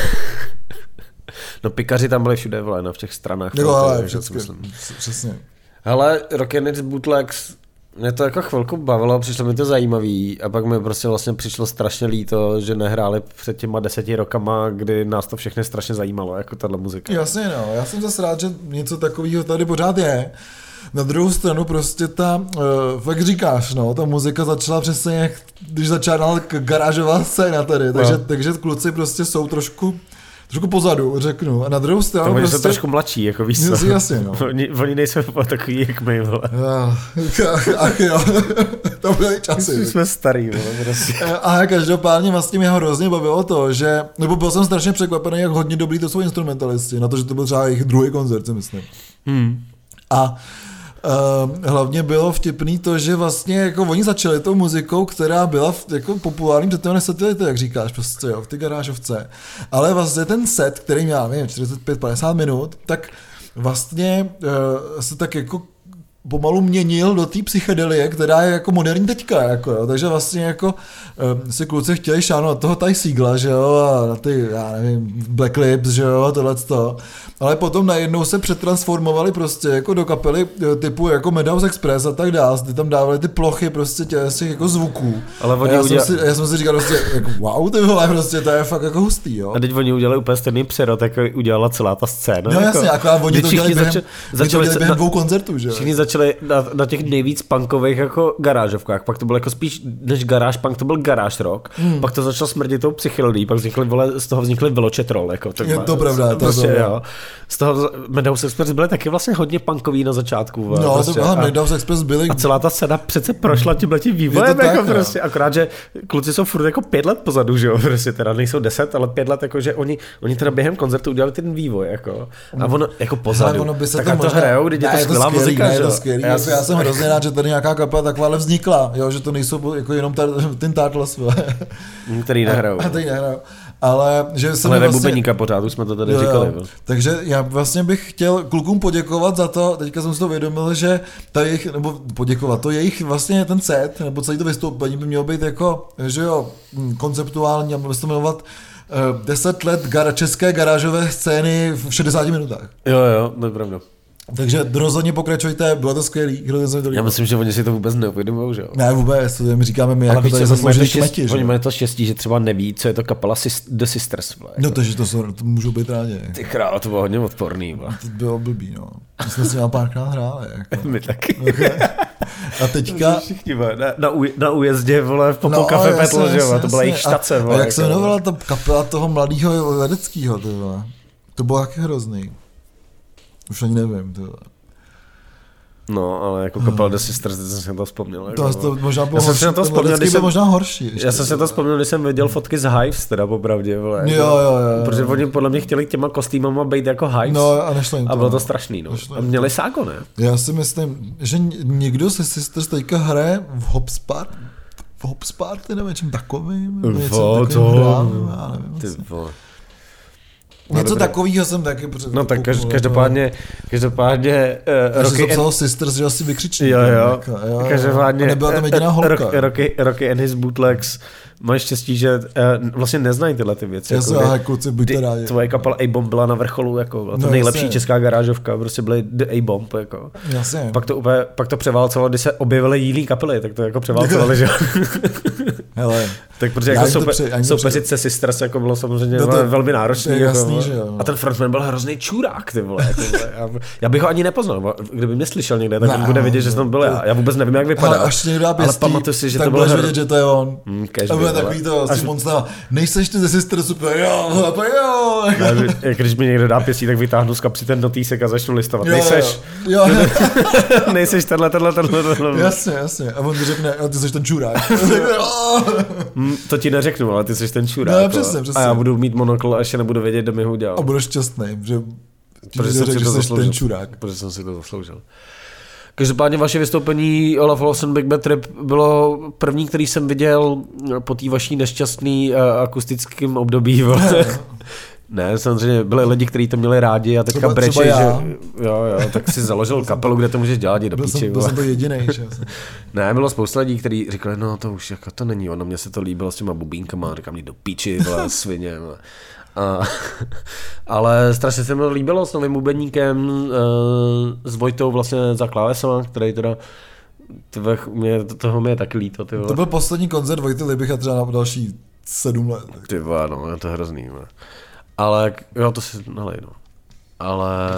no pikaři tam byli všude, vole, na všech stranách. jako to- to- ale, myslím. přesně. Hele, Rock and It's Bootlegs, mě to jako chvilku bavilo, přišlo mi to zajímavý a pak mi prostě vlastně přišlo strašně líto, že nehráli před těma deseti rokama, kdy nás to všechny strašně zajímalo, jako tahle muzika. Jasně, no, já jsem zase rád, že něco takového tady pořád je. Na druhou stranu prostě ta, uh, fakt říkáš, no, ta muzika začala přesně jak, když začala garážová scéna tady, takže, no. takže kluci prostě jsou trošku trošku pozadu, řeknu. A na druhou stranu to prostě... jsou trošku mladší, jako víš co. Jasně, no. oni, oni nejsou takový, jak my, vole. Ach jo, to byly časy. My jsme starý, vole, prostě. A každopádně vlastně mě hrozně bavilo to, že, nebo byl jsem strašně překvapený, jak hodně dobrý to jsou instrumentalisti, na to, že to byl třeba jejich druhý koncert, si myslím. Hmm. A Uh, hlavně bylo vtipný to, že vlastně jako oni začali tou muzikou, která byla v, jako populární před těmi lety, jak říkáš, prostě jo, v ty garážovce. Ale vlastně ten set, který měl, nevím, 45-50 minut, tak vlastně uh, se tak jako pomalu měnil do té psychedelie, která je jako moderní teďka, jako jo. takže vlastně jako um, si kluci chtěli šánout toho Ty Siegla, že jo, a na ty, já nevím, Black Lips, že jo, tohle to ale potom najednou se přetransformovali prostě jako do kapely e, typu jako Meadows Express a tak dále, ty tam dávali ty plochy prostě těch jako zvuků. Ale oni já, udělali... jsem si, já jsem si říkal prostě, jako, wow, ty vole, prostě to je fakt jako hustý, jo. A teď oni udělali úplně stejný přerod, jako udělala celá ta scéna. No jako, jasně, jako a oni to dělali během, začali, začali během dvou koncertů, že Všichni začali na, na, těch nejvíc punkových jako garážovkách, pak to bylo jako spíš než garáž punk, to byl garáž rock, hmm. pak to začalo smrdit tou psychologii, pak vznikly, vole, z toho vznikly veločetrol, jako. Je to pravda, to prostě, jo z toho Meadows Express byly taky vlastně hodně punkový na začátku. No, prostě. to Meadows Express byly... A celá ta scéna přece prošla tím tím vývojem, jako tak, prostě, no. akorát, že kluci jsou furt jako pět let pozadu, že jo, prostě teda nejsou deset, ale pět let, jako, že oni, oni teda během koncertu udělali ten vývoj, jako, a ono jako pozadu, Ale ono by se tak to, možná, to hrajou, když je to skvělá muzika, ne, je to skvělý, já, jako, já jsem hrozně rád, že tady nějaká kapela takováhle vznikla, jo, že to nejsou jako jenom ten Turtles, který nehrajou. A, a který nehrajou ale že jsem ale vlastně... bubeníka pořád, už jsme to tady jo, říkali. Jo. Takže já vlastně bych chtěl klukům poděkovat za to, teďka jsem si to vědomil, že ta jejich, nebo poděkovat, to jejich vlastně ten set, nebo celý to vystoupení by mělo být jako, že jo, konceptuální, a mělo se to jmenovat 10 let gar- české garážové scény v 60 minutách. Jo, jo, to je pravda. Takže rozhodně pokračujte, bylo to skvělý. to Já myslím, že oni si to vůbec neuvědomují, že jo? Ne, vůbec, to my říkáme my, jako to zasloužili štěstí, Oni mají to štěstí, že třeba neví, co je to kapela The Sisters. Vle, jako. No takže to, jsou, to můžou být rádi. Ty král, to bylo hodně odporný. Vle. To bylo blbý, no. My jsme si párkrát hráli. Jako. my taky. Okay. A teďka... Všichni, na, na, na, újezdě, vole, v Popol no, Cafe Petl, že jo, to byla jejich štace, vole. A jak se jako. jmenovala ta kapela toho mladého Ledeckého. To bylo taky hrozný. Už ani nevím, vole. No, ale jako kapela The Sisters, teď jsem si to vzpomněl. Jako, to, to možná bylo já jsem si na to vzpomněl, když jsem, možná horší. Ještě, já jsem si to vzpomněl, když jsem viděl fotky z Hives, teda popravdě, vole. Jo, jo, jo, Protože oni podle mě chtěli těma kostýmama být jako Hives. No a nešlo jim to. A bylo to strašný, no. A měli sáko, ne? Já si myslím, že někdo se Sisters teďka hraje v Hopspart, v Hopsparty nebo něčem takovým. Něco to, já nevím, ty vole. Něco takového jsem taky No tak kaž, každopádně, každopádně uh, Rocky... and... Sisters, že asi vykřičí. Jo, jo. Jo, jo. Každopádně... A nebyla tam jediná holka. Rocky, Rocky, Rocky and his bootlegs mají štěstí, že uh, vlastně neznají tyhle ty věci. Jako, se, kluci, buďte rádi. Tvoje kapela A-Bomb byla na vrcholu, jako, byla to no, nejlepší jasně. česká garážovka, prostě byly The A-Bomb, jako. Jasně. Pak to, úplně, pak to převálcovalo, když se objevily jiný kapely, tak to jako převálcovali, že Hele, tak protože jako soupe, soupeřit se Sisters jako bylo samozřejmě no to, velmi náročné. Jako, jasný, že jo. A ten frontman byl hrozný čurák, ty vole. Jako, já, já, bych ho ani nepoznal, kdyby mě slyšel někde, tak ne, bude vidět, že jsem byl já. Já vůbec nevím, jak vypadá. Ale, až někdo ale pamatuju si, že tak to bylo vědět, že to je on. Hmm, to bude takový to, až... Monstera. Nejseš ty ze Sisters super, jo, a jo. Já, když mi někdo dá pěstí, tak vytáhnu z kapsy ten notýsek a začnu listovat. Jo, Nejseš. Jo. Nejseš tenhle, tenhle, tenhle, tenhle. Jasně, jasně. A on ti řekne, ty jsi ten čurák. Hmm, to ti neřeknu, ale ty jsi ten čurák. No, přesně, přesně. A já budu mít monokl a ještě nebudu vědět, kdo mi ho udělal. A budeš šťastný, že protože jsem si to zasloužil. ten čurák. Protože jsem si to zasloužil. Každopádně vaše vystoupení Olaf Olsen Big Bad Trip bylo první, který jsem viděl po té vaší nešťastný uh, akustickém období. Ne, samozřejmě byli lidi, kteří to měli rádi a teďka breče, že jo, jo, tak si založil kapelu, kde to můžeš dělat, do píči. Byl jsem to jediný, že? ne, bylo spousta lidí, kteří říkali, no to už jako to není ono, mně se to líbilo s těma bubínkama, říkám, mě do píči, byla svině. A, ale strašně se mi líbilo s novým bubeníkem, eh, s Vojtou vlastně za klávesama, který teda tve, mě, toho mi je taky líto. Ty to byl poslední koncert Vojty Libicha třeba na další sedm let. Ty vole, no, je to hrozný. Ne. Ale jo, to si nalej, no. Ale...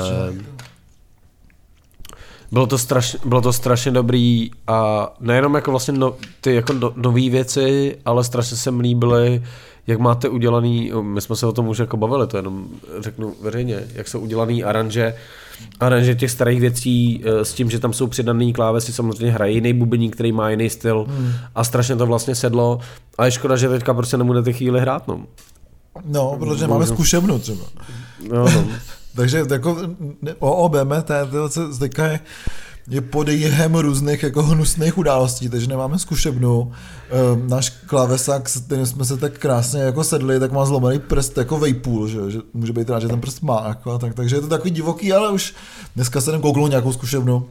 Bylo to, strašně, bylo to strašně dobrý a nejenom jako vlastně no, ty jako no, nové věci, ale strašně se mi líbily, jak máte udělaný, my jsme se o tom už jako bavili, to jenom řeknu veřejně, jak jsou udělaný aranže, aranže těch starých věcí eh, s tím, že tam jsou přidaný klávesy, samozřejmě hrají jiný bubeník, který má jiný styl hmm. a strašně to vlastně sedlo a je škoda, že teďka prostě nebudete chvíli hrát, no. No, protože máme zkušebnu třeba. No, no. Takže jako OOBM, to se teďka je, je pod jehem různých jako hnusných událostí, takže nemáme zkušebnu. E, náš klávesák, s kterým jsme se tak krásně jako sedli, tak má zlomený prst jako vejpůl, že, že může být rád, že ten prst má. Jako, tak, takže je to takový divoký, ale už dneska se jdem kouknout nějakou zkušebnu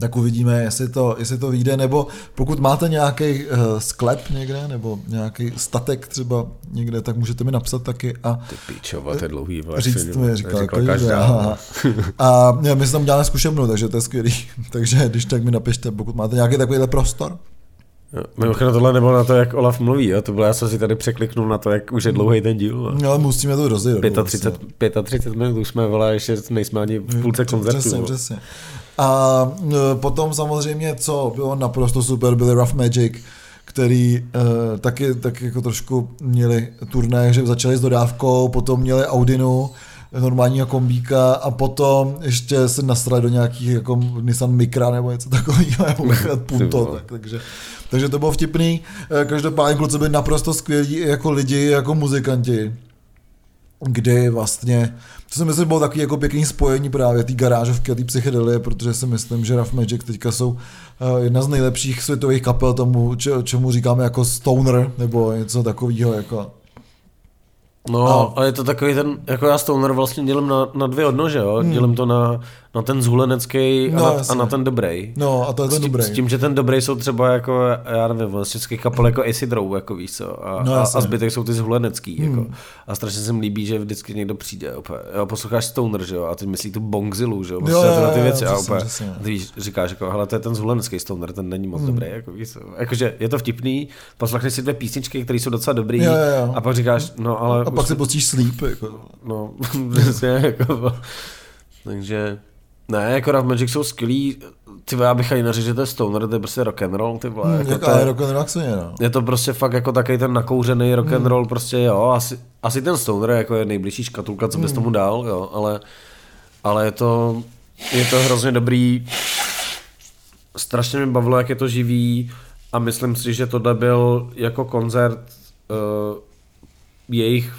tak uvidíme, jestli to, jestli to vyjde, nebo pokud máte nějaký uh, sklep někde, nebo nějaký statek třeba někde, tak můžete mi napsat taky a Ty pičova, to dlouhý říct mi, říkal, říkal každá. A, a my jsme tam děláme zkušebnu, takže to je skvělý. takže když tak mi napište, pokud máte nějaký takovýhle prostor. Mimochodem tohle nebo na to, jak Olaf mluví, jo? to bylo, já jsem si tady překliknul na to, jak už je dlouhý ten díl. No, ale musíme to rozjet. 35, 35 minut už jsme, vole, ještě nejsme ani v půlce koncertu. Přesně, přesně. A e, potom samozřejmě, co bylo naprosto super, byly Rough Magic, který uh, taky, taky jako trošku měli turné, že začali s dodávkou, potom měli Audinu, normálního kombíka a potom ještě se nastrali do nějakých jako Nissan Micra nebo něco takového, nebo Punto, tak, takže, takže to bylo vtipný. E, každopádně kluci byli naprosto skvělí jako lidi, jako muzikanti kdy vlastně, to si myslím bylo takový jako pěkný spojení právě té garážovky a té psychedelie, protože si myslím, že Rough Magic teďka jsou eh, jedna z nejlepších světových kapel tomu, čemu říkáme jako stoner, nebo něco takového jako No, a, a je to takový ten, jako já Stoner vlastně dělím na, na dvě odnože, jo? Hmm. dělím to na, na ten zhulenecký no, a, na, a na ten dobrý. No, a to je ten dobrý. S tím, že ten dobrý jsou třeba jako, já nevím, vlastně kapel jako Acid Row, jako víš co, a, no, a, a zbytek jsou ty zhulenecký, hmm. jako. A strašně se mi líbí, že vždycky někdo přijde, opět. Jo, posloucháš Stoner, že jo, a ty myslí tu Bongzilu, že jo, jo, jo, ty věci, jo, a opět, ty víš, říkáš, jako, hele, to je ten zhulenecký Stoner, ten není moc hmm. dobrý, jako víš co. Jakože je to vtipný, poslechneš si dvě písničky, které jsou docela dobrý, jo, jo, jo. a pak říkáš, no ale... Pak se pustíš sleep, jako. No, přesně, jako, takže ne, jako Rough Magic jsou skvělí, ty já bych ani neřekl, že to je stoner, to je prostě rock and roll, ty vole. Hmm, jako to je, rock and roll je, no. Je to prostě fakt jako takový ten nakouřený rock and hmm. roll, hmm. prostě jo, asi, asi ten stoner je jako je nejbližší škatulka, co bys hmm. tomu dal, jo, ale, ale je to, je to hrozně dobrý, strašně mi bavilo, jak je to živý a myslím si, že tohle byl jako koncert uh, jejich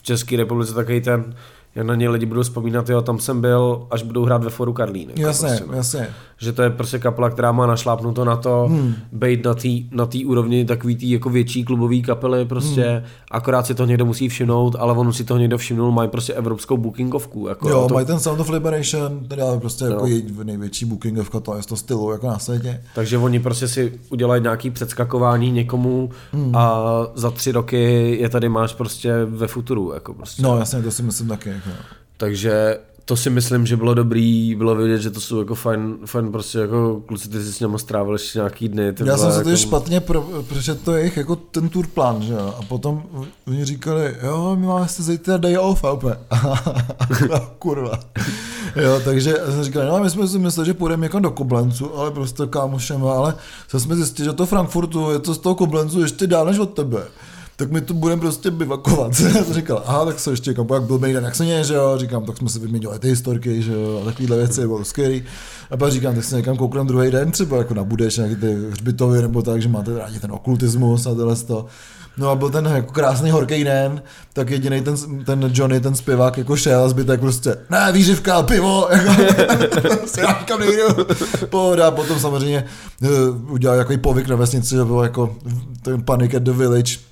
v České republice takový ten, jak na ně lidi budou vzpomínat, jo, tam jsem byl, až budou hrát ve foru Karlín. Jako jasně, prostě, no. jasně že to je prostě kapela, která má našlápnuto na to, hmm. být na té na tý úrovni takový tý jako větší klubový kapely prostě, hmm. akorát si to někdo musí všimnout, ale on si toho někdo všimnul, mají prostě evropskou bookingovku. Jako jo, to... mají ten Sound of Liberation, teda prostě jako je největší bookingovka to je to stylu jako na světě. Takže oni prostě si udělají nějaký předskakování někomu hmm. a za tři roky je tady máš prostě ve futuru. Jako prostě. No jasně, to si myslím taky. Jako. Takže to si myslím, že bylo dobrý, bylo vidět, že to jsou jako fajn, fajn prostě jako kluci, ty si s něma strávili ještě nějaký dny. Já jsem se jako... to špatně, pro, protože to je jako ten tour plán, že jo, a potom oni říkali, jo, my máme se zítra day off, a úplně, kurva. jo, takže jsem říkal, no my jsme si mysleli, že půjdeme jako do Koblencu, ale prostě kámošem, ale se jsme zjistili, že to Frankfurtu je to z toho Koblencu ještě dál než od tebe tak my tu budeme prostě bivakovat. jsem říkal, aha, tak se ještě, říkám, jak byl den, jak se mě, že jo, říkám, tak jsme si vyměnili ty historky, že jo, a takovýhle věci, bylo skvělý. A pak říkám, tak se někam koukám druhý den, třeba jako na Budeš, nějaký ty hřbitovy, nebo tak, že máte rádi ten okultismus a tohle to. No a byl ten jako krásný horký den, tak jediný ten, ten Johnny, ten zpěvák, jako šel a zbytek prostě, ne, výživka, pivo, jako, já kam nejdu, pohoda, potom samozřejmě uh, udělal jako povyk na vesnici, že bylo jako ten Panic at the Village,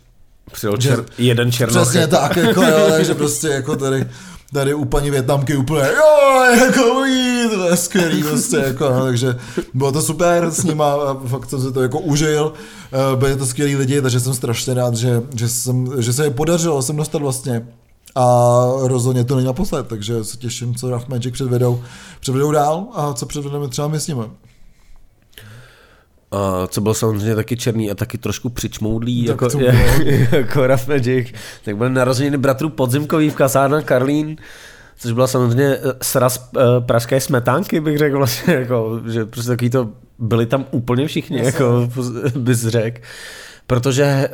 Přijel čer, jeden černoch. Přesně tak, jako jo, takže prostě jako tady tady u paní Větnamky úplně, jo, jako jí, to je skvělý prostě, jako, no, takže bylo to super s nima, a fakt jsem si to jako užil, eh, byli to skvělí lidi, takže jsem strašně rád, že, že, jsem, že se je podařilo jsem dostat vlastně a rozhodně to není naposled, takže se těším, co Rough Magic předvedou, předvedou dál a co předvedeme třeba my s nimi. A co bylo samozřejmě taky černý a taky trošku přičmoudlý, tak jako, je, jako Rough Magic, tak byl narozeniny bratrů Podzimkový v kasárna Karlín, což byla samozřejmě eh, sraz uh, pražské smetánky, bych řekl vlastně, jako, že prostě takový to, byli tam úplně všichni, jako bys řekl. Protože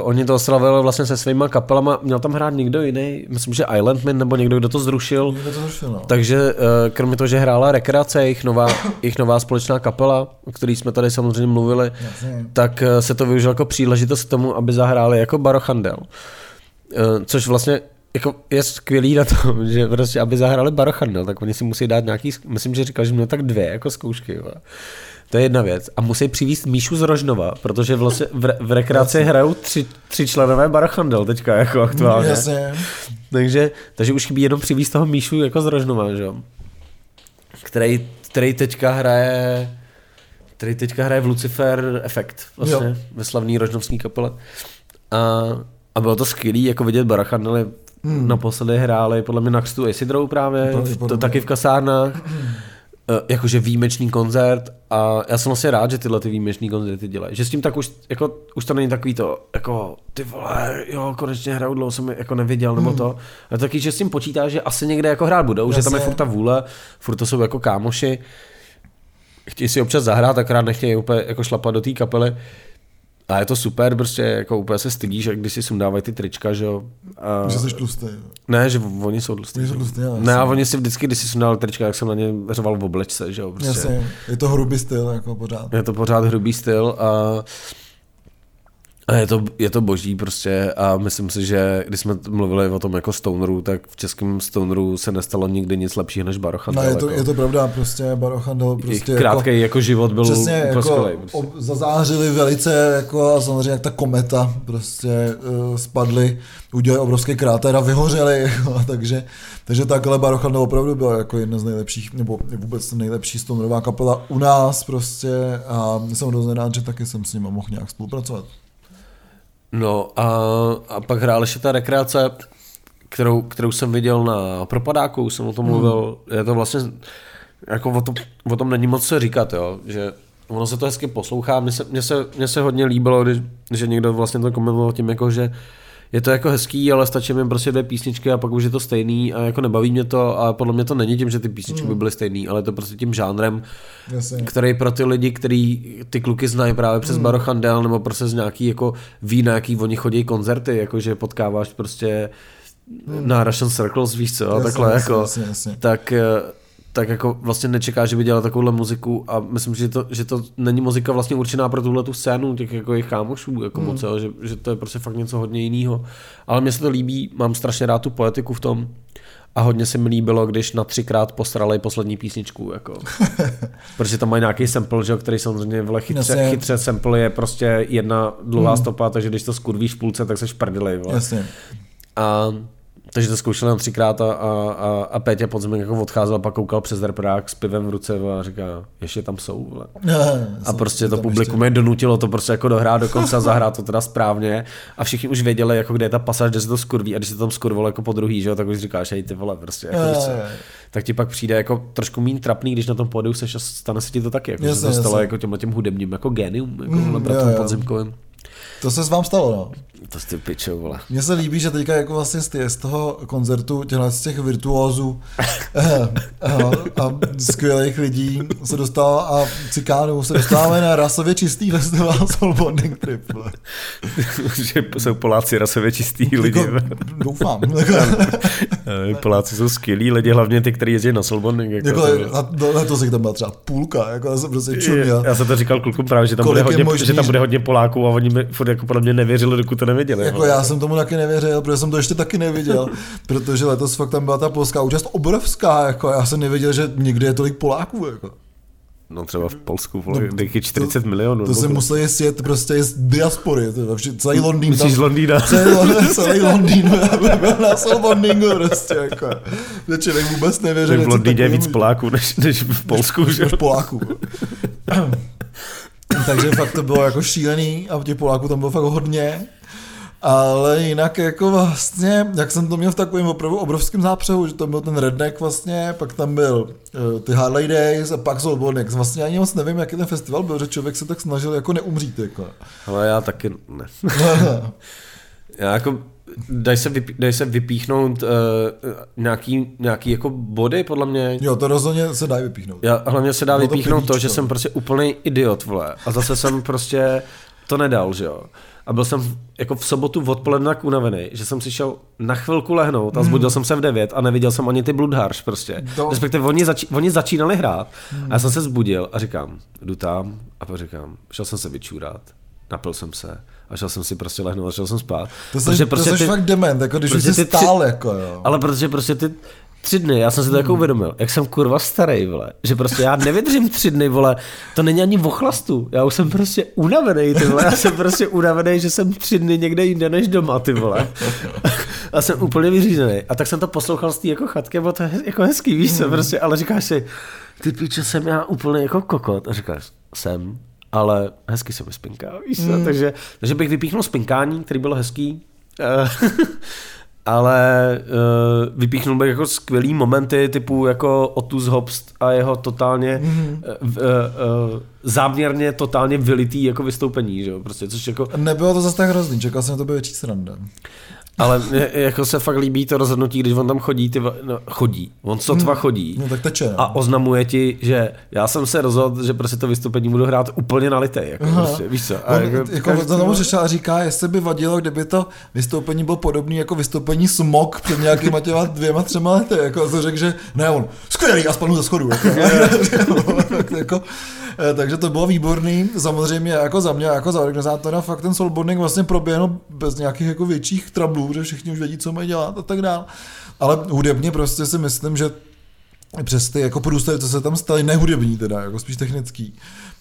uh, oni to oslavili vlastně se svýma kapelama, měl tam hrát někdo jiný, myslím, že Islandman nebo někdo, kdo to zrušil. Někdo to zrušil, no. Takže uh, kromě toho, že hrála rekreace, jejich nová, jejich nová společná kapela, o který jsme tady samozřejmě mluvili, Jasně. tak uh, se to využilo jako příležitost k tomu, aby zahráli jako Barochandel. Uh, což vlastně jako je skvělý na tom, že prostě, aby zahráli Barochandel, tak oni si musí dát nějaký, myslím, že říkal, že měl tak dvě jako zkoušky. Jo. To je jedna věc. A musí přivést Míšu z Rožnova, protože vlastně v, v rekreaci Jasně. hrajou tři, tři členové Barochandel teďka jako aktuálně. Jasně. Takže, takže už chybí jenom přivést toho Míšu jako z Rožnova, že. Který, který teďka hraje který teďka hraje v Lucifer Effect, vlastně, jo. ve slavný rožnovský kapele. A, a bylo to skvělý, jako vidět Barachandely hmm. naposledy hráli podle mě na Kstu Isidrou právě, to, to taky v kasárnách. Eh, jakože výjimečný koncert a já jsem vlastně rád, že tyhle ty výjimečný koncerty dělají. Že s tím tak už, jako, už to není takový to, jako ty vole, jo, konečně hraju, dlouho jsem jako neviděl, nebo to. A taky, že s tím počítá, že asi někde jako hrát budou, Jasně. že tam je furt ta vůle, furt to jsou jako kámoši. Chtějí si občas zahrát, tak rád nechtějí úplně jako šlapat do té kapely. A je to super, prostě jako úplně se stydíš, jak když si sundávají ty trička, že jo. A... Že jsi tlustý. Ne, že oni jsou tlustý. Oni jsou tlustý, já, Ne, a oni si vždycky, když si sundal trička, jak jsem na ně řval v oblečce, že jo. Prostě. Jasně, je to hrubý styl, jako pořád. Je to pořád hrubý styl a a je to, je to boží prostě a myslím si, že když jsme mluvili o tom jako Stoneru, tak v českém Stoneru se nestalo nikdy nic lepšího než Barochandel. No je to, jako. je to pravda, prostě Barochandel prostě Krátký jako, jako život byl přesně, jako skvělej, prostě. ob, zazářili velice jako a samozřejmě jak ta kometa prostě uh, spadly, udělali obrovský kráter a vyhořeli, jako, takže, takže takhle Barochandel opravdu byl jako jedna z nejlepších, nebo vůbec nejlepší stonerová kapela u nás prostě a jsem hrozně rád, že taky jsem s nimi mohl nějak spolupracovat. No a, a pak hrál ještě ta rekreace, kterou, kterou jsem viděl na Propadáku, jsem o tom mluvil, hmm. je to vlastně, jako o tom, o tom není moc co říkat, jo, že ono se to hezky poslouchá, mně se, mně se, mně se hodně líbilo, když, že někdo vlastně to komentoval tím, jako, že je to jako hezký, ale stačí mi prostě dvě písničky a pak už je to stejný a jako nebaví mě to a podle mě to není tím, že ty písničky by byly stejný, ale je to prostě tím žánrem, Jasně. který pro ty lidi, který ty kluky znají právě přes mm. Barochandel nebo prostě z nějaký jako ví, na jaký oni chodí koncerty, jakože potkáváš prostě mm. na Russian Circles, víš co, jasně, takhle jasně, jako, jasně, jasně. tak tak jako vlastně nečeká, že by dělal takovouhle muziku a myslím, že to, že to není muzika vlastně určená pro tuhle tu scénu těch jako jejich kámošů, jako mm. moc, jo, že, že, to je prostě fakt něco hodně jiného. Ale mně se to líbí, mám strašně rád tu poetiku v tom a hodně se mi líbilo, když na třikrát posrali poslední písničku, jako. Protože tam mají nějaký sample, že, který samozřejmě vle chytře, Jasně. chytře sample je prostě jedna dlouhá mm. stopa, takže když to skurvíš v půlce, tak seš prdeli. Jasně. A takže to zkoušel na třikrát a, a, a, a Pétě Podzemek jako odcházel a pak koukal přes reprák s pivem v ruce a říká, ještě tam jsou. Vole. a prostě to publikum je donutilo to prostě jako dohrát dokonce a zahrát to teda správně a všichni už věděli, jako kde je ta pasáž, kde se to skurví a když se to tam skurvalo jako po druhý, že, tak už říkáš, hej ty vole, prostě, jako, prostě, tak ti pak přijde jako trošku méně trapný, když na tom pódiu seš a stane se ti to taky, jako, jasně, že se to stalo jako těmhle těm hudebním jako génium, jako mm, bratrem Podzemkovým. To se s vám stalo, no. To jste pičo, vole. Mně se líbí, že teďka jako vlastně z, z toho koncertu těchto z těch virtuózů a, a, skvělých lidí se dostává a cikánů se dostáváme na rasově čistý festival Soul Bonding Trip. že jsou Poláci rasově čistý lidi. Jako, doufám. Poláci jsou skvělí lidi, hlavně ty, kteří jezdí na Soul Bonding. Jako, jako to, na, to si tam byla třeba půlka, jako já jsem prostě čuměl. Já jsem to říkal klukům právě, že tam, bude hodně, možný, že tam bude hodně Poláků a oni mi furt jako podle mě nevěřili, dokud to neviděli. Jako já jsem tomu taky nevěřil, protože jsem to ještě taky neviděl, protože letos fakt tam byla ta polská účast obrovská, jako já jsem nevěděl, že nikdy je tolik Poláků, jako. No třeba v Polsku, vole, no, 40 to, milionů. To se museli sjet prostě z diaspory, to celý Londýn. Myslíš z Londýna? Celý, celý Londýn byl na Solbondingu prostě, jako. Že člověk vůbec nevěřil. v Londýně je víc Poláků než, než v Polsku, že? Než Poláků. Takže fakt to bylo jako šílený a těch Poláků tam bylo fakt hodně. Ale jinak jako vlastně, jak jsem to měl v takovém opravdu obrovském zápřehu, že tam byl ten Redneck vlastně, pak tam byl uh, ty Harley Days a pak Soulbornex. Vlastně ani moc nevím, jaký ten festival byl, že člověk se tak snažil jako neumřít. Jako. Ale já taky ne. já jako dají se, vypí, daj se vypíchnout uh, nějaký, nějaký jako body, podle mě. Jo, to rozhodně se dá vypíchnout. Já, hlavně se dá no vypíchnout to, to, že jsem prostě úplný idiot, vole. A zase jsem prostě to nedal, že jo. A byl jsem jako v sobotu odpoledne tak unavený, že jsem si šel na chvilku lehnout a zbudil hmm. jsem se v 9 a neviděl jsem ani ty Bloodharsh prostě. To... Respektive oni, zači- oni začínali hrát hmm. a já jsem se zbudil a říkám, jdu tam a pak říkám, šel jsem se vyčůrat, napil jsem se a šel jsem si prostě lehnout a šel jsem spát. To jsi, prostě to jsi ty, fakt dement, jako když jsi stál, tři, jako jo. Ale protože prostě ty tři dny, já jsem si to jako uvědomil, jak jsem kurva starý, vole, že prostě já nevydržím tři dny, vole, to není ani v ochlastu, já už jsem prostě unavený, ty vole, já jsem prostě unavený, že jsem tři dny někde jinde než doma, ty vole. A jsem úplně vyřízený. A tak jsem to poslouchal z té jako chatky, bylo to jako hezký, víš co, hmm. prostě, ale říkáš si, ty píče, jsem já úplně jako kokot. A říkáš, jsem, ale hezky se mi spinká, víš? Mm. Takže, takže bych vypíchnul spinkání, který bylo hezký. Eh, ale uh, vypíchnul bych jako skvělý momenty typu jako Otus Hobst a jeho totálně mm-hmm. uh, uh, záměrně totálně vylitý jako vystoupení, že jo, prostě, což jako... Nebylo to zase tak hrozný, čekal jsem, to bylo větší sranda. Ale mě, jako se fakt líbí to rozhodnutí, když on tam chodí, ty, no, chodí, on sotva hmm. chodí no, tak teče, no. a oznamuje ti, že já jsem se rozhodl, že prostě to vystoupení budu hrát úplně na litej, jako prostě, víš co. A on, jako, jako to tomu řešil a říká, jestli by vadilo, kdyby to vystoupení bylo podobné jako vystoupení Smok před nějakýma těma dvěma, třema lety, jako to řekl, že ne, on, skvělý, a spadnu ze schodu. Jako, jako, takže to bylo výborný. Samozřejmě jako za mě, jako za organizátora, fakt ten soulboarding vlastně proběhl bez nějakých jako větších trablů, že všichni už vědí, co mají dělat a tak dále. Ale hudebně prostě si myslím, že přes ty jako průstavy, co se tam staly, nehudební teda, jako spíš technický,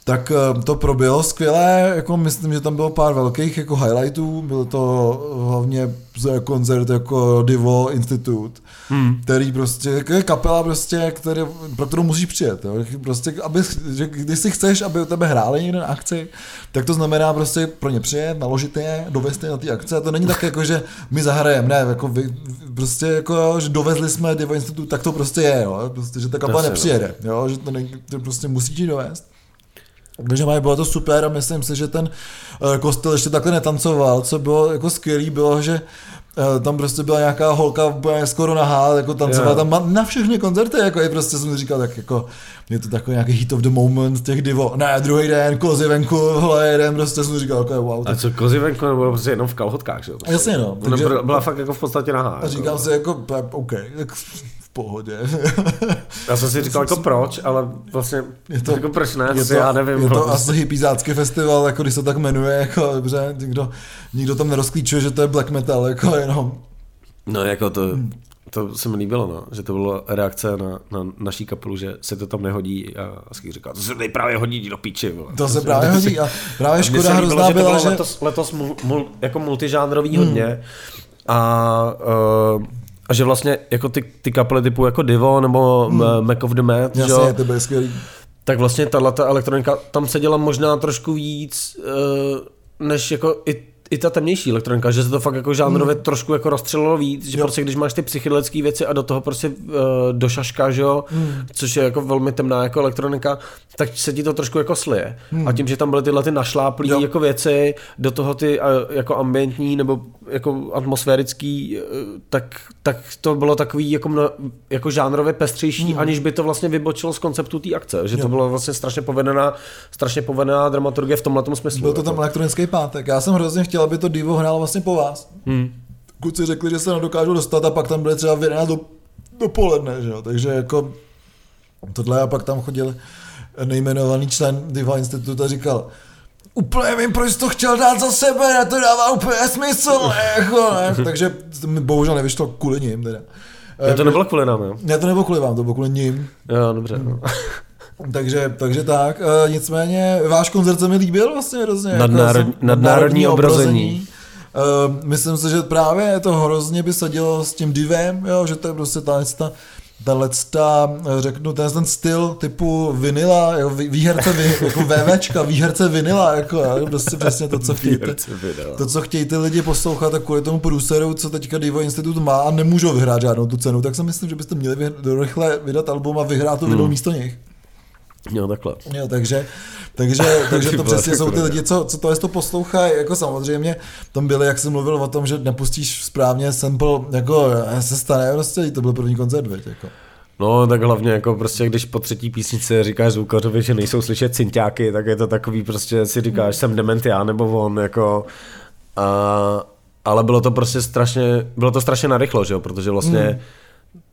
tak eh, to proběhlo skvěle, jako myslím, že tam bylo pár velkých jako highlightů, bylo to hlavně koncert jako Divo Institute, hmm. který prostě, jako je kapela prostě, který, pro kterou musíš přijet, jo. prostě, aby, že když si chceš, aby u tebe hráli někde na akci, tak to znamená prostě pro ně přijet, naložit je, dovést je na ty akce, a to není tak jako, že my zahrajeme, ne, jako vy, prostě jako, že dovezli jsme Divo Institute, tak to prostě je, jo, prostě, že ta kapela nepřijede, jo, že to, ne, to prostě musí dovést. Takže mají, bylo to super a myslím si, že ten eh, kostel ještě takhle netancoval. Co bylo jako skvělý, bylo, že eh, tam prostě byla nějaká holka skoro nahá, jako tancovala yeah. tam na všechny koncerty, jako je prostě jsem říkal, tak jako je to takový nějaký hit of the moment těch divo. Ne, druhý den, kozy venku, hele, jeden, prostě jsem říkal, jako je wow. A co kozy venku, nebo prostě jenom v kalhotkách, že jo? Jasně, no. Takže, byla, byla fakt jako v podstatě nahá. A jako. říkal si jako, OK, tak pohodě. já jsem si říkal jako proč, ale vlastně je to, jako proč ne, je to, já nevím. Je to vlastně. asi hypizácký festival, jako když se tak jmenuje, jako dobře, nikdo, nikdo tam nerozklíčuje, že to je black metal, jako jenom. No jako to, to se mi líbilo, no, že to byla reakce na, na naší kapelu, že se to tam nehodí a Asky říkal, to se tady právě hodí do píči. Vole. To se právě hodí a právě škoda hrozná byla, že... Letos, letos mul, mul, jako multižánrový hmm. hodně a uh, a že vlastně jako ty, ty kapely typu jako Divo nebo hmm. Mac of the Mad, Jasně, že, to skvělý. Tak vlastně tato elektronika tam se dělá možná trošku víc, uh, než jako i i ta temnější elektronika, že se to fakt jako žánrově hmm. trošku jako rozstřelilo víc, že jo. prostě když máš ty psychedelické věci a do toho prostě uh, do šaška, že jo, hmm. což je jako velmi temná jako elektronika, tak se ti to trošku jako slije. Hmm. A tím, že tam byly tyhle ty našláplý jo. jako věci, do toho ty uh, jako ambientní nebo jako atmosférický, uh, tak, tak to bylo takový jako, mno, jako žánrově pestřejší, hmm. aniž by to vlastně vybočilo z konceptu té akce, že jo. to bylo vlastně strašně povedená, strašně povedená dramaturgie v tomhle smyslu. Byl to tam jako. elektronický pátek. Já jsem hrozně chtěl chtěl, aby to Divo hrál vlastně po vás. Hmm. Kluci řekli, že se nedokážou dostat a pak tam byli třeba v 11 do, dopoledne, že jo? takže jako tohle a pak tam chodil nejmenovaný člen Diva Institutu a říkal, úplně vím, proč to chtěl dát za sebe, ne, to dává úplně smysl, jako, ne. takže mi bohužel nevyšlo kvůli ním teda. Ne, to nebylo kvůli nám, jo? Ne, to nebylo kvůli vám, to bylo kvůli ním. Jo, dobře. No. Takže, takže tak, e, nicméně váš koncert se mi líbil vlastně hrozně. Nadnárod, jako nadnárodní obrození. E, myslím si, že právě je to hrozně by dělo s tím divem, jo, že to je prostě ta, ta ta, řeknu, ten, ten styl typu vinila, jako výherce, vy, jako VVčka, výherce vinila, jako, prostě přesně to, co chtějí, to, co chtějí ty lidi poslouchat a kvůli tomu průseru, co teďka Divo Institut má a nemůžou vyhrát žádnou tu cenu, tak si myslím, že byste měli rychle vydat album a vyhrát to hmm. místo nich. Jo, takhle. Jo, takže, takže, takže to přesně jsou ty lidi, co, co to je to poslouchají, jako samozřejmě tam byli, jak jsem mluvil o tom, že nepustíš správně sample, jako se stane, prostě to byl první koncert, veď, jako. No, tak hlavně jako prostě, když po třetí písnici říkáš zvukařovi, že nejsou slyšet cinťáky, tak je to takový prostě, si říkáš, jsem dement já nebo on, jako a, ale bylo to prostě strašně, bylo to strašně narychlo, že jo, protože vlastně mm.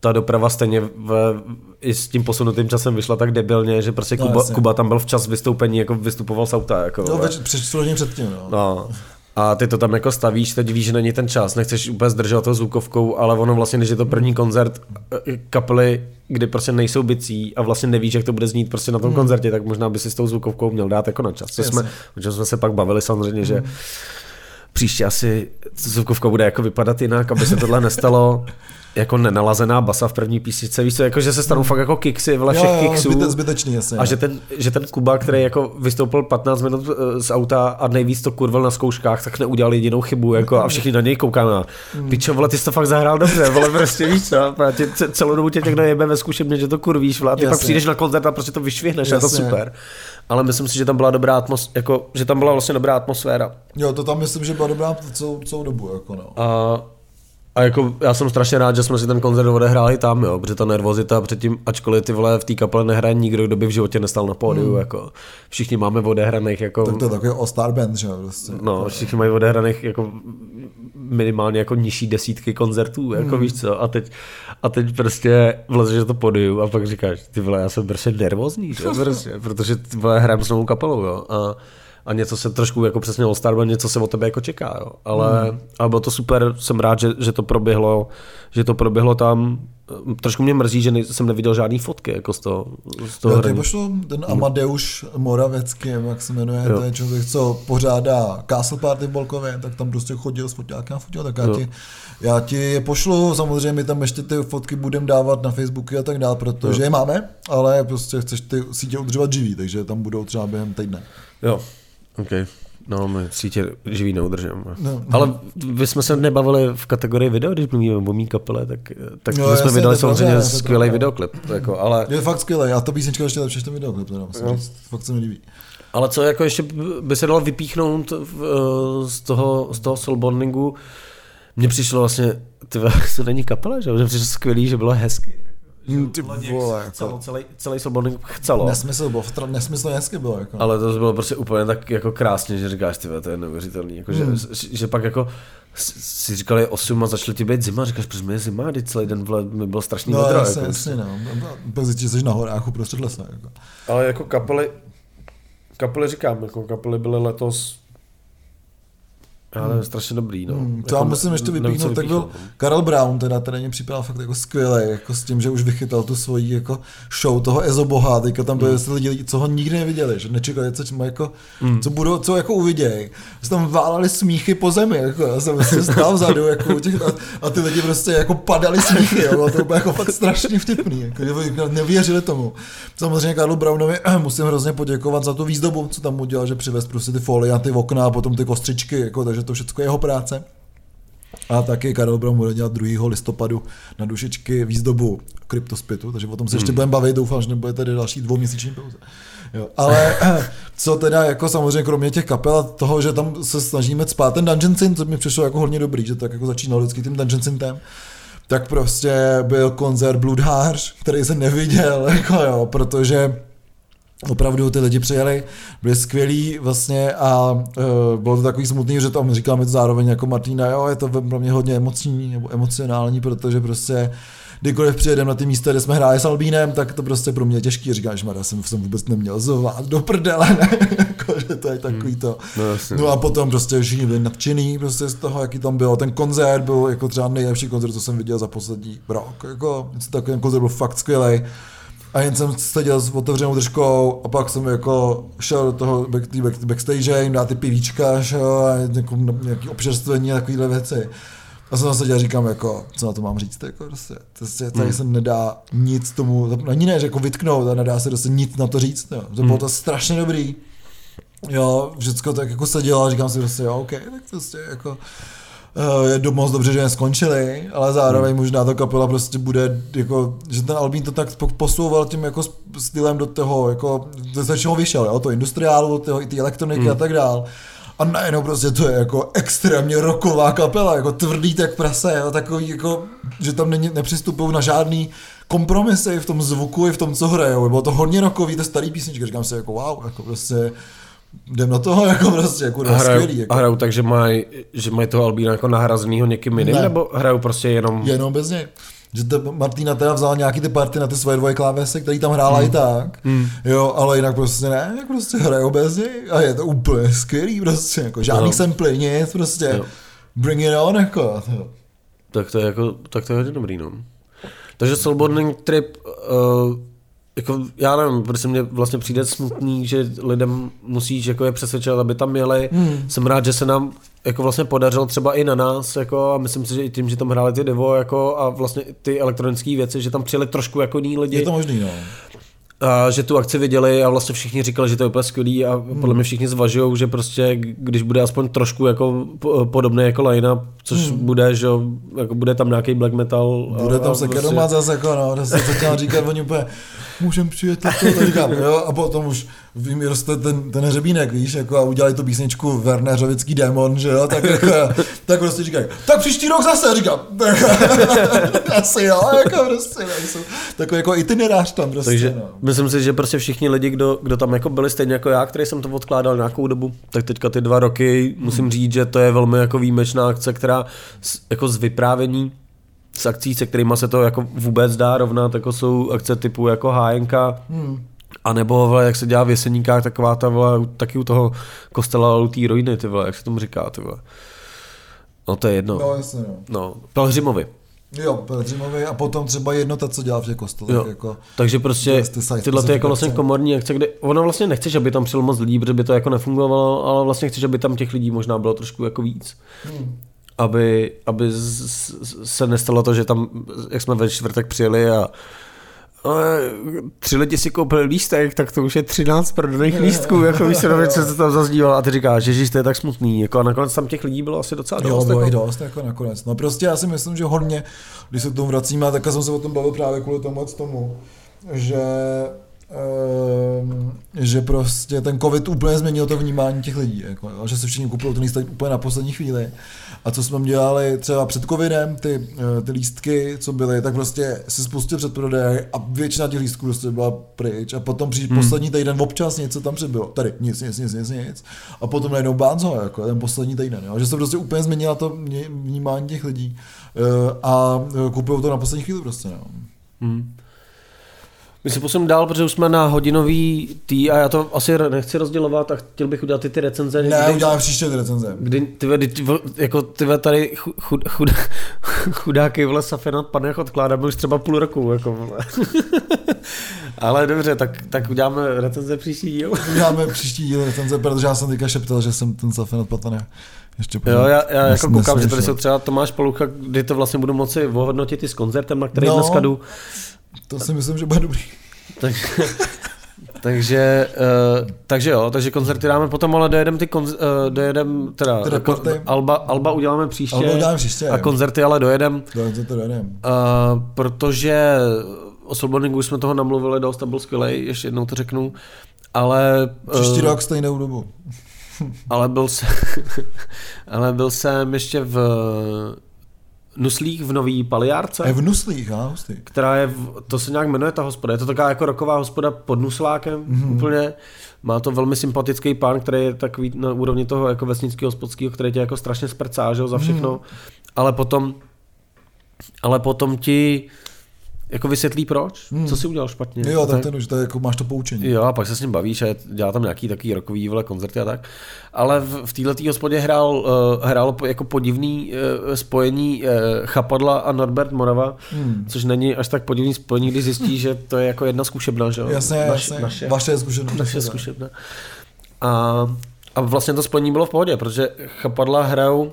Ta doprava stejně v, i s tím posunutým časem vyšla tak debilně, že prostě no, Kuba, Kuba tam byl včas vystoupení, jako vystupoval z auta. Jako, no, před, předtím, no. no. A ty to tam jako stavíš, teď víš, že není ten čas, nechceš úplně zdržovat to zvukovkou, ale ono vlastně, když je to první koncert eh, kapely, kdy prostě nejsou bicí a vlastně nevíš, jak to bude znít prostě na tom hmm. koncertě, tak možná by si s tou zvukovkou měl dát jako na čas. Co jsme, jsme se pak bavili samozřejmě, hmm. že příště asi zvukovka bude jako vypadat jinak, aby se tohle nestalo jako nenalazená basa v první písničce, víš co, jako že se stanou fakt jako kiksy, vle všech jo, kiksů. Zbyte, zbytečný, jasně. A že ten, že ten Kuba, který jako vystoupil 15 minut eh, z auta a nejvíc to kurvil na zkouškách, tak neudělal jedinou chybu, jako a všichni na něj koukáme. Mm. Pičo, vole, ty jsi to fakt zahrál dobře, vole, prostě víš co, tě, celou dobu tě někdo jebe ve zkušebně, že to kurvíš, vole, a ty jasně. pak přijdeš na koncert a prostě to vyšvihneš, je to super. Ale myslím si, že tam byla dobrá atmos, jako, že tam byla vlastně dobrá atmosféra. Jo, to tam myslím, že byla dobrá celou, celou dobu, jako no. A a jako já jsem strašně rád, že jsme si ten koncert odehráli tam, jo, protože ta nervozita předtím, ačkoliv ty vole v té kapele nehraje nikdo, kdo by v životě nestal na pódiu, hmm. jako všichni máme odehraných jako... Tak to je takový all-star band, že jo, prostě. No, všichni mají odehraných jako minimálně jako nižší desítky koncertů, jako hmm. víš co, a teď, a teď prostě vlezeš to pódiu a pak říkáš, ty vole, já jsem prostě nervózní, že? Prostě, protože ty vole hrajeme s novou kapelou, jo, a a něco se trošku jako přesně All Star, něco se od tebe jako čeká, jo. Ale, hmm. ale bylo to super, jsem rád, že, že to proběhlo, že to proběhlo tam. Trošku mě mrzí, že ne, jsem neviděl žádný fotky jako z toho, z toho Já pošlo ten Amadeuš Moravecký, jak se jmenuje, jo. ten člověk, co pořádá Castle Party v Bolkově, tak tam prostě chodil s fotákem a fotil, tak já ti, já ti je pošlu, samozřejmě my tam ještě ty fotky budeme dávat na Facebooky a tak dále, protože jo. je máme, ale prostě chceš ty sítě udržovat živý, takže tam budou třeba během týdne. Jo, OK. No, my sítě živý neudržím. No, no. Ale vy jsme se nebavili v kategorii video, když mluvíme o mý kapele, tak, tak no, my jsme vydali samozřejmě skvělý videoklip. Jako, ale... Je fakt skvělý, a to písnička ještě lepší, ten videoklip, teda, no. říct. fakt se mi líbí. Ale co jako ještě by se dalo vypíchnout v, z toho, z toho soulbondingu, mně přišlo vlastně, ty to není kapela, že? Mně přišlo skvělý, že bylo hezky. Hmm, ty vole, jako. chcelo, celý, celý Sobonek chcelo. Nesmysl, bylo, nesmysl hezky bylo. Jako. Ale to bylo prostě úplně tak jako krásně, že říkáš, ty to je neuvěřitelný. Jako, hmm. že, že, pak jako si říkali 8 a začali ti být zima, říkáš, proč mi je zima, teď celý den vle, mi bylo strašný no, vedro. Jasně, jako, jasně, no. Bez jsi na horách uprostřed lesa. Jako. Ale jako kapely, kapely říkám, jako kapely byly letos ale hmm. strašně dobrý. No. Hmm, to jako, já musím ještě vypíchnout, tak byl Karel Brown, teda ten mě připadal fakt jako skvělý, jako s tím, že už vychytal tu svoji jako show toho Ezo Boha, teďka tam byli hmm. lidi, co ho nikdy neviděli, že nečekali, co, jako, hmm. co, budou, co jako uvidějí. Se tam válali smíchy po zemi, jako, já jsem prostě stál vzadu jako u těch, a, a, ty lidi prostě jako padali smíchy, jo, to bylo jako fakt strašně vtipný, jako, nevěřili tomu. Samozřejmě Karlu Brownovi musím hrozně poděkovat za tu výzdobu, co tam udělal, že přivez prostě ty folie a ty okna a potom ty kostřičky, jako, takže to všechno jeho práce. A taky Karel Brown bude dělat 2. listopadu na dušičky výzdobu kryptospitu, takže o tom se ještě hmm. budeme bavit, doufám, že nebude tady další dvouměsíční pauze. Jo, ale co teda jako samozřejmě kromě těch kapel a toho, že tam se snažíme spát ten Dungeon Sin, co mi přišlo jako hodně dobrý, že tak jako začínal vždycky tím Dungeon Sintem, tak prostě byl koncert Bloodhář, který jsem neviděl, jako jo, protože opravdu ty lidi přijeli, byli skvělí vlastně a uh, bylo to takový smutný, že tam říkáme to zároveň jako Martina, jo, je to pro mě hodně emoční nebo emocionální, protože prostě kdykoliv přijedeme na ty místa, kde jsme hráli s Albínem, tak to prostě pro mě těžký. Říkáš, že jsem, jsem vůbec neměl zvát do prdele, ne? jako, že to je takový hmm. to. No, no a potom prostě všichni byli nadšený prostě z toho, jaký tam bylo. Ten koncert byl jako třeba nejlepší koncert, co jsem viděl za poslední rok. Jako, takový koncert byl fakt skvělý. A jen jsem seděl s otevřenou držkou a pak jsem jako šel do toho back, back, backstage, jim dát ty pivíčka, šel, a jako, nějaký občerstvení a takovýhle věci. A jsem seděl a říkám, jako, co na to mám říct, jako, prostě, prostě tady hmm. se nedá nic tomu, ani ne, že jako vytknout, a nedá se prostě nic na to říct, jo. To bylo hmm. to strašně dobrý. Jo, všechno tak jako sedělo a říkám si prostě, jo, OK, tak prostě jako, je do moc dobře, že neskončili, ale zároveň hmm. možná ta kapela prostě bude, jako, že ten Albín to tak posouval tím jako stylem do toho, jako, ze čeho vyšel, jo, to industriálu, do toho, i ty elektroniky hmm. a tak dál. A najednou prostě to je jako extrémně roková kapela, jako tvrdý tak prase, jo, takový jako, že tam není, nepřistupují na žádný kompromisy v tom zvuku i v tom, co hrajou. Bylo to hodně rokový, to starý písničky, říkám si jako wow, jako prostě jdem na toho jako prostě, jako a hrajou, skvělý. Jako. A hrajou tak, že mají že maj toho Albína jako nahrazenýho někým jiným, ne. nebo hrajou prostě jenom... Jenom bez něj. Že to Martina teda vzala nějaký ty party na ty svoje dvoje klávesy, který tam hrála mm. i tak, mm. jo, ale jinak prostě ne, jak prostě hrajou bez něj a je to úplně skvělý prostě, jako žádný no. samply, nic prostě, jo. bring it on, jako. Tak to je jako, tak to je hodně dobrý, no. Takže Soulboarding Trip, uh, jako, já nevím, protože mě vlastně přijde smutný, že lidem musíš jako je přesvědčovat, aby tam měli. Hmm. Jsem rád, že se nám jako vlastně podařilo třeba i na nás, jako, a myslím si, že i tím, že tam hráli ty devo jako, a vlastně ty elektronické věci, že tam přijeli trošku jako jiní lidi. Je to možný, no a že tu akci viděli a vlastně všichni říkali, že to je úplně skvělý a hmm. podle mě všichni zvažují, že prostě když bude aspoň trošku jako podobný jako line což hmm. bude, že jako bude tam nějaký black metal. Bude tam se prostě... zase jako no, to se chtěl říkat, oni úplně můžem přijet to, to říkám, jo, a potom už vím, roste ten, ten hřebínek, víš, jako a udělali tu písničku Wernerovický démon, že jo, tak, jako, tak prostě říkají, tak příští rok zase, říkám, asi jo, jako prostě, nejsou, takový jako itinerář tam prostě, Takže no. myslím si, že prostě všichni lidi, kdo, kdo tam jako byli stejně jako já, který jsem to odkládal nějakou dobu, tak teďka ty dva roky, musím říct, že to je velmi jako výjimečná akce, která jako z vyprávění s akcí, se kterými se to jako vůbec dá rovnat, jako jsou akce typu jako hájenka, hmm. A nebo, vole, jak se dělá v Jeseníkách, taková ta, vole, taky u toho kostela Lutý Rojny, ty vole, jak se tomu říká, ty vole. No to je jedno. No, jasně, no. No, Pelhřimovi. Jo, Pelhřimovi a potom třeba jednota, co dělá v těch kostelech. Jo. Jako, Takže prostě ty tyhle ty jako vlastně komorní akce, kde ona vlastně nechceš, aby tam přijelo moc lidí, protože by to jako nefungovalo, ale vlastně chceš, aby tam těch lidí možná bylo trošku jako víc. Hmm aby, aby se nestalo to, že tam, jak jsme ve čtvrtek přijeli a tři lidi si koupili lístek, tak to už je 13 prodaných lístků, jako víš se co se tam zazdíval a ty říkáš, že to je tak smutný, jako a nakonec tam těch lidí bylo asi docela dost. Jo, bylo jako. dost, jako nakonec. No prostě já si myslím, že hodně, když se k tomu vracíme, tak jsem se o tom bavil právě kvůli tomu, tomu že že prostě ten covid úplně změnil to vnímání těch lidí, jako, že se všichni kupují ten lístek úplně na poslední chvíli. A co jsme dělali třeba před covidem, ty, eh, ty lístky, co byly, tak prostě se spustil předprodej a většina těch lístků prostě byla pryč. A potom při hmm. poslední týden občas něco tam přibylo. Tady nic, nic, nic, nic, nic. A potom najednou bánzo, jako ten poslední týden. Jo. Že se prostě úplně změnila to vnímání těch lidí. Eh, a eh, kupují to na poslední chvíli prostě. No. Hmm. My se posuneme dál, protože už jsme na hodinový tý a já to asi nechci rozdělovat a chtěl bych udělat ty, ty recenze. Ne, kdy, uděláme příště ty recenze. Kdy ty, ty, jako ty tady chud, chud, chudáky vole Safenat pane jak odkládáme už třeba půl roku. Jako. Ale dobře, tak, tak uděláme recenze příští díl. uděláme příští díl recenze, protože já jsem teďka šeptal, že jsem ten Safenat Patane ještě Jo, já, já jako koukám, že tady jsou třeba Tomáš Polucha, kdy to vlastně budu moci ohodnotit i s koncertem, na který no. dneska jdu. To si myslím, že bude dobrý. takže, takže, uh, takže jo, takže koncerty dáme potom, ale dojedem ty konz, uh, dojedem, teda, teda ko, Alba, Alba uděláme příště. Alba uděláme příště. A koncerty ale dojedem. Dojedem to dojedem. Uh, protože o Soulburningu už jsme toho namluvili dost a byl skvělej, ještě jednou to řeknu. Ale... Příští uh, rok stejnou dobu. ale byl jsem, ale byl jsem ještě v Nuslích v Nový Paliárce. Je v Nuslích, a hustý. Která je, v, to se nějak jmenuje ta hospoda, je to taková jako roková hospoda pod Nuslákem mm-hmm. úplně. Má to velmi sympatický pán, který je takový na úrovni toho jako vesnického hospodského, který tě jako strašně sprcá, že, za všechno. Mm. Ale potom, ale potom ti jako vysvětlí proč, hmm. co si udělal špatně. Jo, tak ten už to je, jako máš to poučení. Jo, a pak se s ním bavíš a dělá tam nějaký takový rokový vole koncerty a tak. Ale v, v této hospodě hrál, uh, hrál jako podivný uh, spojení uh, Chapadla a Norbert Morava, hmm. což není až tak podivný spojení, když zjistí, že to je jako jedna zkušebna, že jo? Jasně, Naš, jasně. Naše, vaše zkušebna. Naše zkušebna. A, a vlastně to spojení bylo v pohodě, protože Chapadla hrajou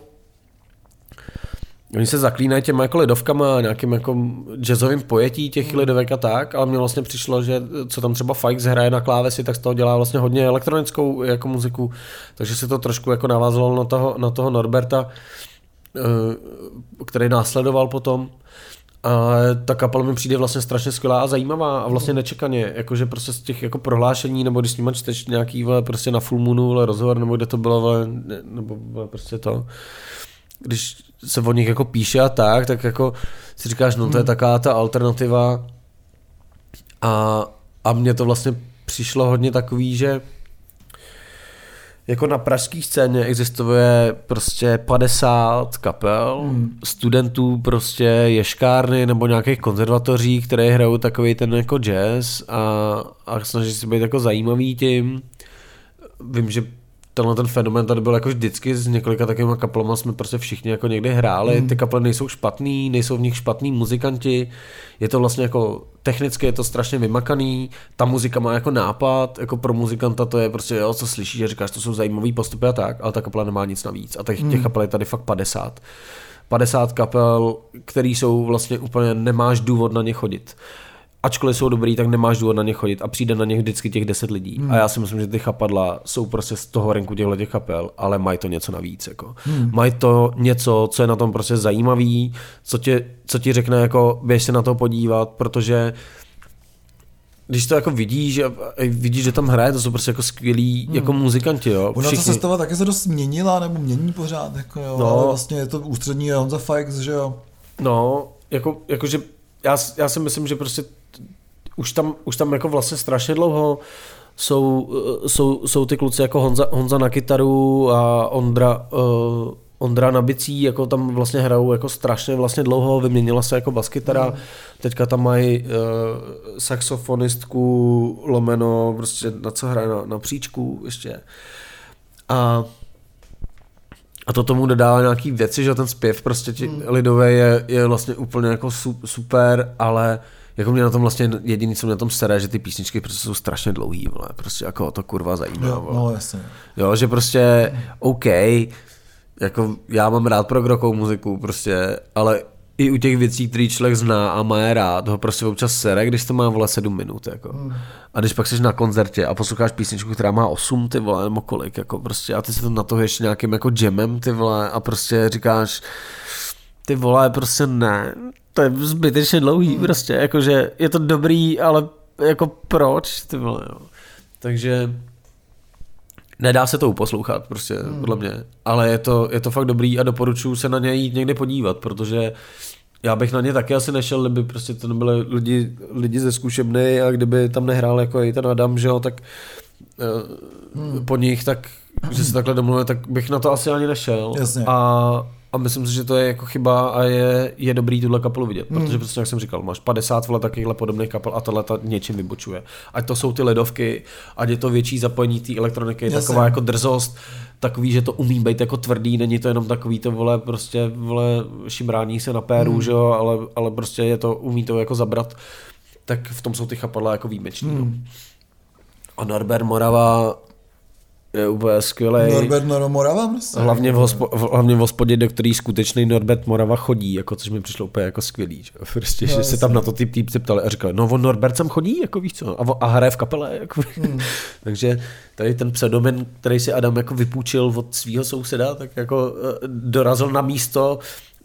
Oni se zaklínají těma jako ledovkama a nějakým jako jazzovým pojetí těch hmm. ledovek a tak, ale mně vlastně přišlo, že co tam třeba Fikes hraje na klávesi, tak z toho dělá vlastně hodně elektronickou jako muziku, takže se to trošku jako navázalo na toho, na toho Norberta. který následoval potom. A ta kapela mi přijde vlastně strašně skvělá a zajímavá a vlastně nečekaně, jakože prostě z těch jako prohlášení, nebo když s nima čteš nějaký vole, prostě na full moonu vole, rozhovor, nebo kde to bylo, vole, nebo vole, prostě to, když se o nich jako píše a tak, tak jako si říkáš, no to je Hmm. taková ta alternativa a, a mně to vlastně přišlo hodně takový, že jako na pražské scéně existuje prostě 50 kapel, hmm. studentů prostě ješkárny nebo nějakých konzervatoří, které hrajou takový ten jako jazz a, a snaží se být jako zajímavý tím. Vím, že tenhle ten fenomen tady byl jako vždycky s několika takovými kapelama jsme prostě všichni jako někdy hráli, ty kapely nejsou špatný, nejsou v nich špatný muzikanti, je to vlastně jako technicky je to strašně vymakaný, ta muzika má jako nápad, jako pro muzikanta to je prostě jo, co slyšíš a říkáš, to jsou zajímavý postupy a tak, ale ta kapela nemá nic navíc. A těch, těch kapel je tady fakt 50. 50 kapel, který jsou vlastně úplně, nemáš důvod na ně chodit. Ačkoliv jsou dobrý, tak nemáš důvod na ně chodit a přijde na ně vždycky těch 10 lidí. Hmm. A já si myslím, že ty chapadla jsou prostě z toho renku těchto těch kapel, ale mají to něco navíc. Jako. Hmm. Mají to něco, co je na tom prostě zajímavý, co, tě, co ti řekne, jako běž se na to podívat, protože když to jako vidíš a a vidíš, že tam hraje, to jsou prostě jako skvělí hmm. jako muzikanti, jo. Ona ta sestava taky se dost měnila, nebo mění pořád, jako jo, No. ale vlastně je to ústřední Honza Fajks, že jo. No, jako, jakože já, já si myslím, že prostě už tam, už tam jako vlastně strašně dlouho jsou, jsou, jsou ty kluci jako Honza, Honza na kytaru a Ondra, uh, Ondra na bicí, jako tam vlastně hrajou jako strašně vlastně dlouho, vyměnila se jako baskytara, mm. teďka tam mají uh, saxofonistku lomeno, prostě na co hraje, na, na příčku ještě. A a to tomu dodává nějaký věci, že ten zpěv prostě ti hmm. lidové je, je vlastně úplně jako su, super, ale jako mě na tom vlastně jediný, co mě na tom sere, že ty písničky prostě jsou strašně dlouhý, vole, prostě jako to kurva zajímá, Jo, vole. no jasně. Jo, že prostě OK, jako já mám rád progrokovou muziku prostě, ale i u těch věcí, které člověk zná a má je rád, ho prostě občas sere, když to má vole 7 minut, jako. Hmm. A když pak jsi na koncertě a posloucháš písničku, která má 8, ty vole, nebo kolik, jako prostě, a ty se to na to ještě nějakým jako jamem, ty vole, a prostě říkáš, ty vole, prostě ne, to je zbytečně dlouhý, Hmm. prostě, jakože je to dobrý, ale jako proč, ty vole, jo. Takže nedá se to uposlouchat, prostě, hmm. podle mě, ale je to, je to fakt dobrý a doporučuji se na ně jít někdy podívat, protože já bych na ně taky asi nešel, kdyby prostě to nebyly lidi, lidi ze zkušebny a kdyby tam nehrál jako i ten Adam, že jo, tak hmm. po nich, tak že se takhle domluvíme, tak bych na to asi ani nešel. Jasně. A, a myslím si, že to je jako chyba a je, je dobrý tuhle kapelu vidět, Hmm. protože prostě, jak jsem říkal, máš 50 vole takovýchhle podobných kapel a tohle ta něčím vybočuje. Ať to jsou ty ledovky, ať je to větší zapojení té elektroniky, Jasně. taková jako drzost, takový, že to umí být jako tvrdý, není to jenom takový to vole, prostě vole šimrání se na péru, hmm. že jo, ale, ale prostě je to, umí to jako zabrat, tak v tom jsou ty chapadla jako výjimeční. Hmm. No. A Norbert Morava je úplně skvělý. Norbert Noro Morava prostě. Hlavně v, hospo, v- hlavně v hospodě, do který skutečný Norbert Morava chodí, jako, což mi přišlo úplně jako skvělý. Že, Prostě, No, že se tam na to ty týpci ptali a říkali, no on Norbert sem chodí, jako víš co, a, a hraje v kapele. Jako. Hmm. Takže tady ten pseudomen, který si Adam jako vypůjčil od svého souseda, tak jako eh, dorazil na místo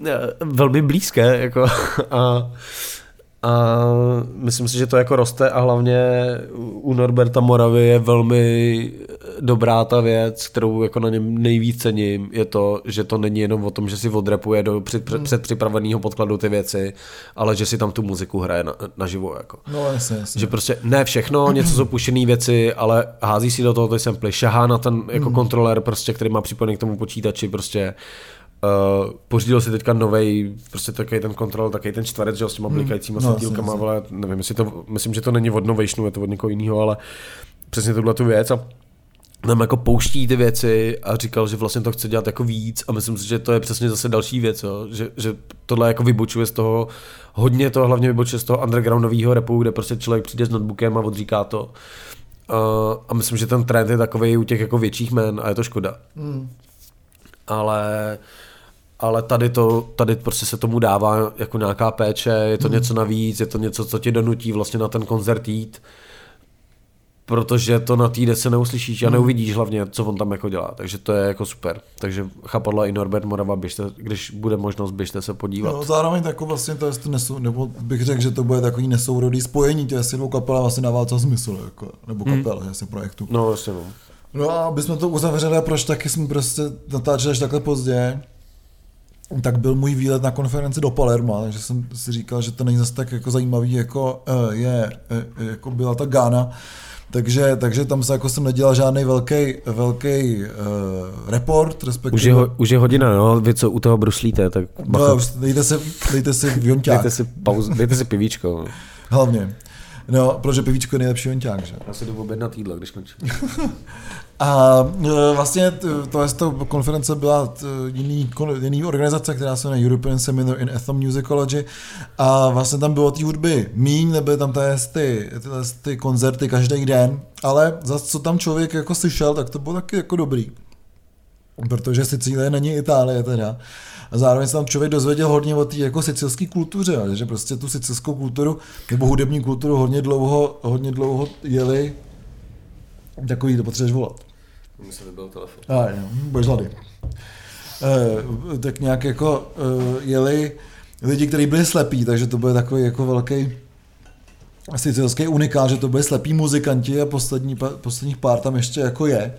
eh, velmi blízké. Jako, a, a myslím si, že to jako roste a hlavně u Norberta Moravy je velmi dobrá ta věc, kterou jako na něm nejvíc cením, je to, že to není jenom o tom, že si odrepuje do před, před, předpřipraveného podkladu ty věci, ale že si tam tu muziku hraje na, naživo. Jako. No jasně, jasně. Že prostě ne všechno, něco jsou pušený věci, ale hází si do toho ty samply, šahá na ten jako kontroler, prostě, který má připojený k tomu počítači, prostě Uh, pořídil si teďka novej, prostě takový ten kontrol, takový ten čtverec, že s těma blikajícíma No, světýlkama, jasně, ale nevím, jestli to, myslím, že to není od Novationu, je to od někoho jiného, ale přesně tuhle tu věc a nám jako pouští ty věci a říkal, že vlastně to chce dělat jako víc a myslím si, že to je přesně zase další věc, jo? Že, že tohle jako vybočuje z toho, hodně to hlavně vybočuje z toho undergroundového repu, kde prostě člověk přijde s notebookem a odříká to. Uh, a myslím, že ten trend je takový u těch jako větších men a je to škoda. Hmm. Ale ale tady, to, tady prostě se tomu dává jako nějaká péče, je to hmm. něco navíc, je to něco, co tě donutí vlastně na ten koncert jít. protože to na té se neuslyšíš a neuvidíš hlavně, co on tam jako dělá, takže to je jako super. Takže Chapadla i Norbert Morava, běžte, když bude možnost, běžte se podívat. No, zároveň jako vlastně to je nesou, nebo bych řekl, že to bude takový nesourodý spojení těch asi dvou kapel a vlastně dává to smysl, jako, nebo kapel, hmm. projektu. No, vlastně no. No a aby jsme to uzavřeli a proč taky jsme prostě natáčeli až takhle pozdě, tak byl můj výlet na konferenci do Palerma, takže jsem si říkal, že to není zase tak jako zajímavý, jako eh, je, eh, jako byla ta Ghana, takže, takže tam se jako jsem nedělal žádný velký, velký uh, report, respektive... Už je, ho, už je hodina, no, vy co u toho bruslíte, tak bacha. No, dejte si, dejte si jonťák. dejte si, pauz, dejte si pivíčko. Hlavně. No, protože pivíčko je nejlepší jonťák, že? Já si jdu objednat jídlo, když končím. A e, vlastně to, je to konference byla jiný, jiný organizace, která se jmenuje European Seminar in Ethnomusicology a vlastně tam bylo té hudby míň, nebyly tam ty, ty, tyhle ty koncerty každý den, ale zase co tam člověk jako slyšel, tak to bylo taky jako dobrý. Protože Sicílie není Itálie teda. A zároveň se tam člověk dozvěděl hodně o té jako sicilské kultuře, že prostě tu sicilskou kulturu nebo hudební kulturu hodně dlouho, hodně dlouho jeli takový to potřebuješ volat. Mi se vybil telefon. A jo, budeš hlady. E, tak nějak jako e, jeli lidi, kteří byli slepí, takže to byl takový jako velký sicilský unikát, že to byli slepí muzikanti a poslední, posledních pár tam ještě jako je.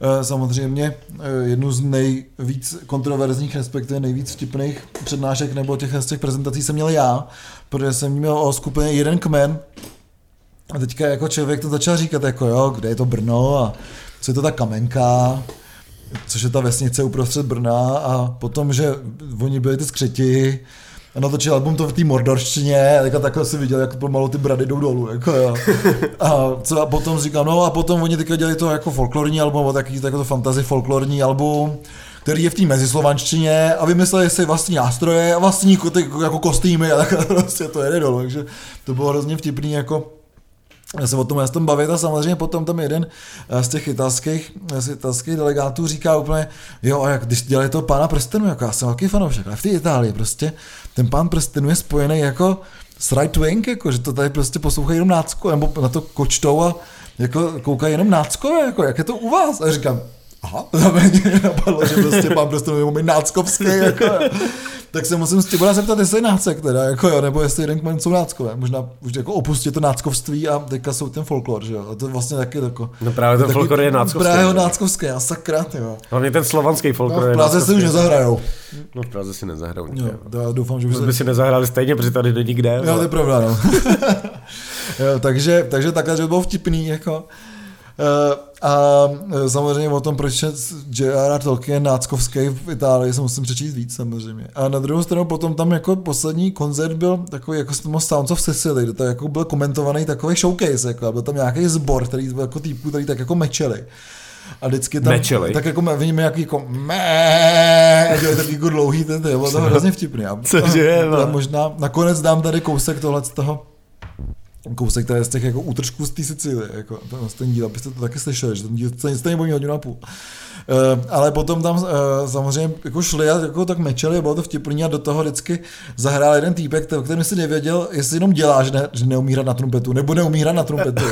E, samozřejmě jednu z nejvíc kontroverzních, respektive nejvíc vtipných přednášek nebo těch z těch prezentací jsem měl já, protože jsem měl o skupině Jeden kmen, a teďka jako člověk to začal říkat, jako jo, kde je to Brno a co je to ta kamenka, což je ta vesnice uprostřed Brna a potom, že oni byli ty skřeti natočil album to v té mordorštině a takhle si viděl, jak pomalu ty brady jdou dolů. Jako, jo. A, co, a potom říkám, no a potom oni teďka dělali to jako folklorní album, takový jako to fantasy folklorní album, který je v té mezislovanštině a vymysleli si vlastní nástroje a vlastní jako kostýmy a tak prostě to jede dolů, takže to bylo hrozně vtipný jako se o tom, já tom bavit a samozřejmě potom tam jeden eh, z těch italských, eh, z italských delegátů říká úplně, jo, a jak když dělali toho pána prstenu, jako já jsem velký fanoušek, ale v té Itálii prostě ten pán prstenu je spojený jako s right wing, jako, že to tady prostě poslouchají jenom nácko, nebo na to kočtou a jako koukají jenom nácko, jako, jak je to u vás? A říkám, aha, to mě napadlo, že prostě pán prstenu je náckovský, jako, tak se musím Stibora zeptat, jestli je nácek teda, jako jo, nebo jestli jeden kmen jsou náckové. Možná už jako opustit to náckovství a teďka jsou ten folklor, že jo. A to vlastně taky jako... No právě ten folklor je náckovský. Právě náckovský, a sakra, jo. Hlavně ten slovanský folklor no, v Praze si už nezahrajou. No v Praze si nezahrajou. Jo, to já doufám, že už se... by si nezahráli stejně, protože tady není kde. Jo, to je pravda, no. jo, takže, takže takhle, že bylo vtipný, jako. Uh, a e, samozřejmě o tom, proč je J.R.R. Tolkien náckovský v Itálii, se musím přečíst víc samozřejmě. A na druhou stranu potom tam jako poslední koncert byl takový jako Sounds of Sicily, kde to jako byl komentovaný takový showcase, jako, a byl tam nějaký zbor, který byl jako týpů, který tak jako mečeli. A vždycky tam, Mečeli. tak jako vidíme jaký jako mé, a dělají takový jako dlouhý ten, to bylo to hrozně vtipný. A, Cože, a, možná nakonec dám tady kousek tohle z toho kousek tady z těch jako útržků z té Sicílie, jako ten, díl, abyste to taky slyšeli, že ten díl stejně bude hodinu a půl. Uh, ale potom tam uh, samozřejmě jako šli a jako tak mečeli, bylo to vtipný a do toho vždycky zahrál jeden týpek, který si nevěděl, jestli jenom dělá, že, ne, že neumí hrát na trumpetu, nebo neumí hrát na trumpetu.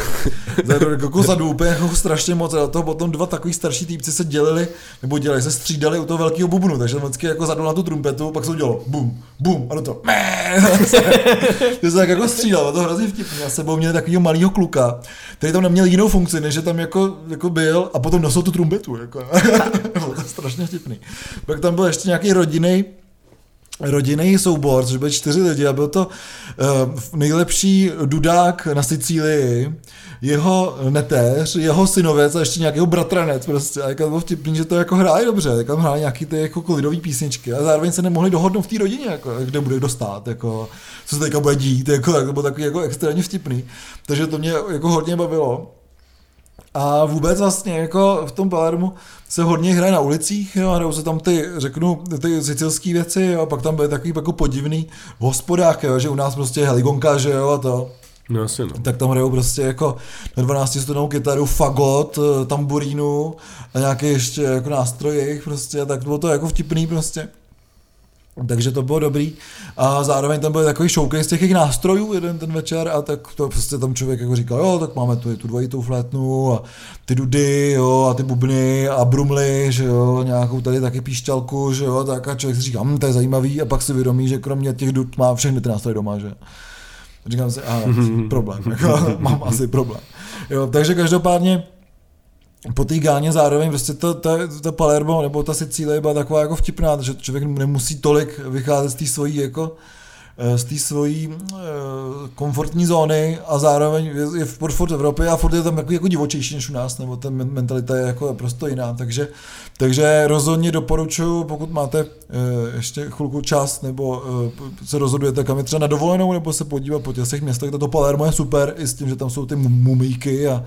jako zadu úplně jako strašně moc a do toho potom dva takový starší týpci se dělili, nebo dělali, se střídali u toho velkého bubnu, takže vždycky jako zadu na tu trumpetu, pak se to dělalo bum, bum a do toho to se tak jako střídalo, to hrozně vtipný. Já sebou měli takového malého kluka, který tam neměl jinou funkci, než že tam jako, jako byl a potom nosil tu trumpetu. Jako. bylo to strašně vtipný. Pak tam byl ještě nějaký rodinný rodinný soubor, což byly čtyři lidi a byl to uh, nejlepší dudák na Sicílii, jeho netéř, jeho synovec a ještě nějakého bratranec prostě. A jako bylo vtipný, že to jako hráli dobře, jak tam hráli nějaký ty jako covidový písničky a zároveň se nemohli dohodnout v té rodině, jako, kde bude kdo stát, jako, co se teďka bude dít, jako, to bylo takový jako extrémně vtipný. Takže to mě jako hodně bavilo. A vůbec vlastně jako v tom Palermu se hodně hraje na ulicích, jo, hrajou se tam ty, řeknu, ty sicilské věci, jo, a pak tam byly takový jako podivný v hospodách, jo, že u nás prostě heligonka, že jo, a to. No, asi no. Tak tam hrajou prostě jako na 12 stunou kytaru, fagot, eh, tamburínu a nějaké ještě jako nástroje jejich prostě, a tak bylo to jako vtipný prostě. Takže to bylo dobrý. A zároveň tam byl takový showcase těch jejich nástrojů jeden ten večer a tak to prostě tam člověk jako říkal, jo, tak máme tu, tu dvojitou flétnu a ty dudy, jo, a ty bubny a brumly, že jo, nějakou tady taky píšťalku, že jo, tak a člověk si říká, hm, to je zajímavý a pak si vědomí, že kromě těch dud má všechny ty nástroje doma, že Říkám si, a problém, jako, mám asi problém. Jo, takže každopádně po té gáně zároveň prostě to, to, to Palermo nebo ta Sicílie byla taková jako vtipná, že člověk nemusí tolik vycházet z té svojí jako eh, z té svojí uh, komfortní zóny a zároveň je, je furt, furt v Evropě a furt je tam jako, jako divočejší než u nás, nebo ta mentalita je jako prostě jiná, takže, takže rozhodně doporučuji, pokud máte uh, ještě chvilku čas, nebo uh, se rozhodujete kam je třeba na dovolenou, nebo se podívat po těch městech, to Palermo je super, i s tím, že tam jsou ty mumíky a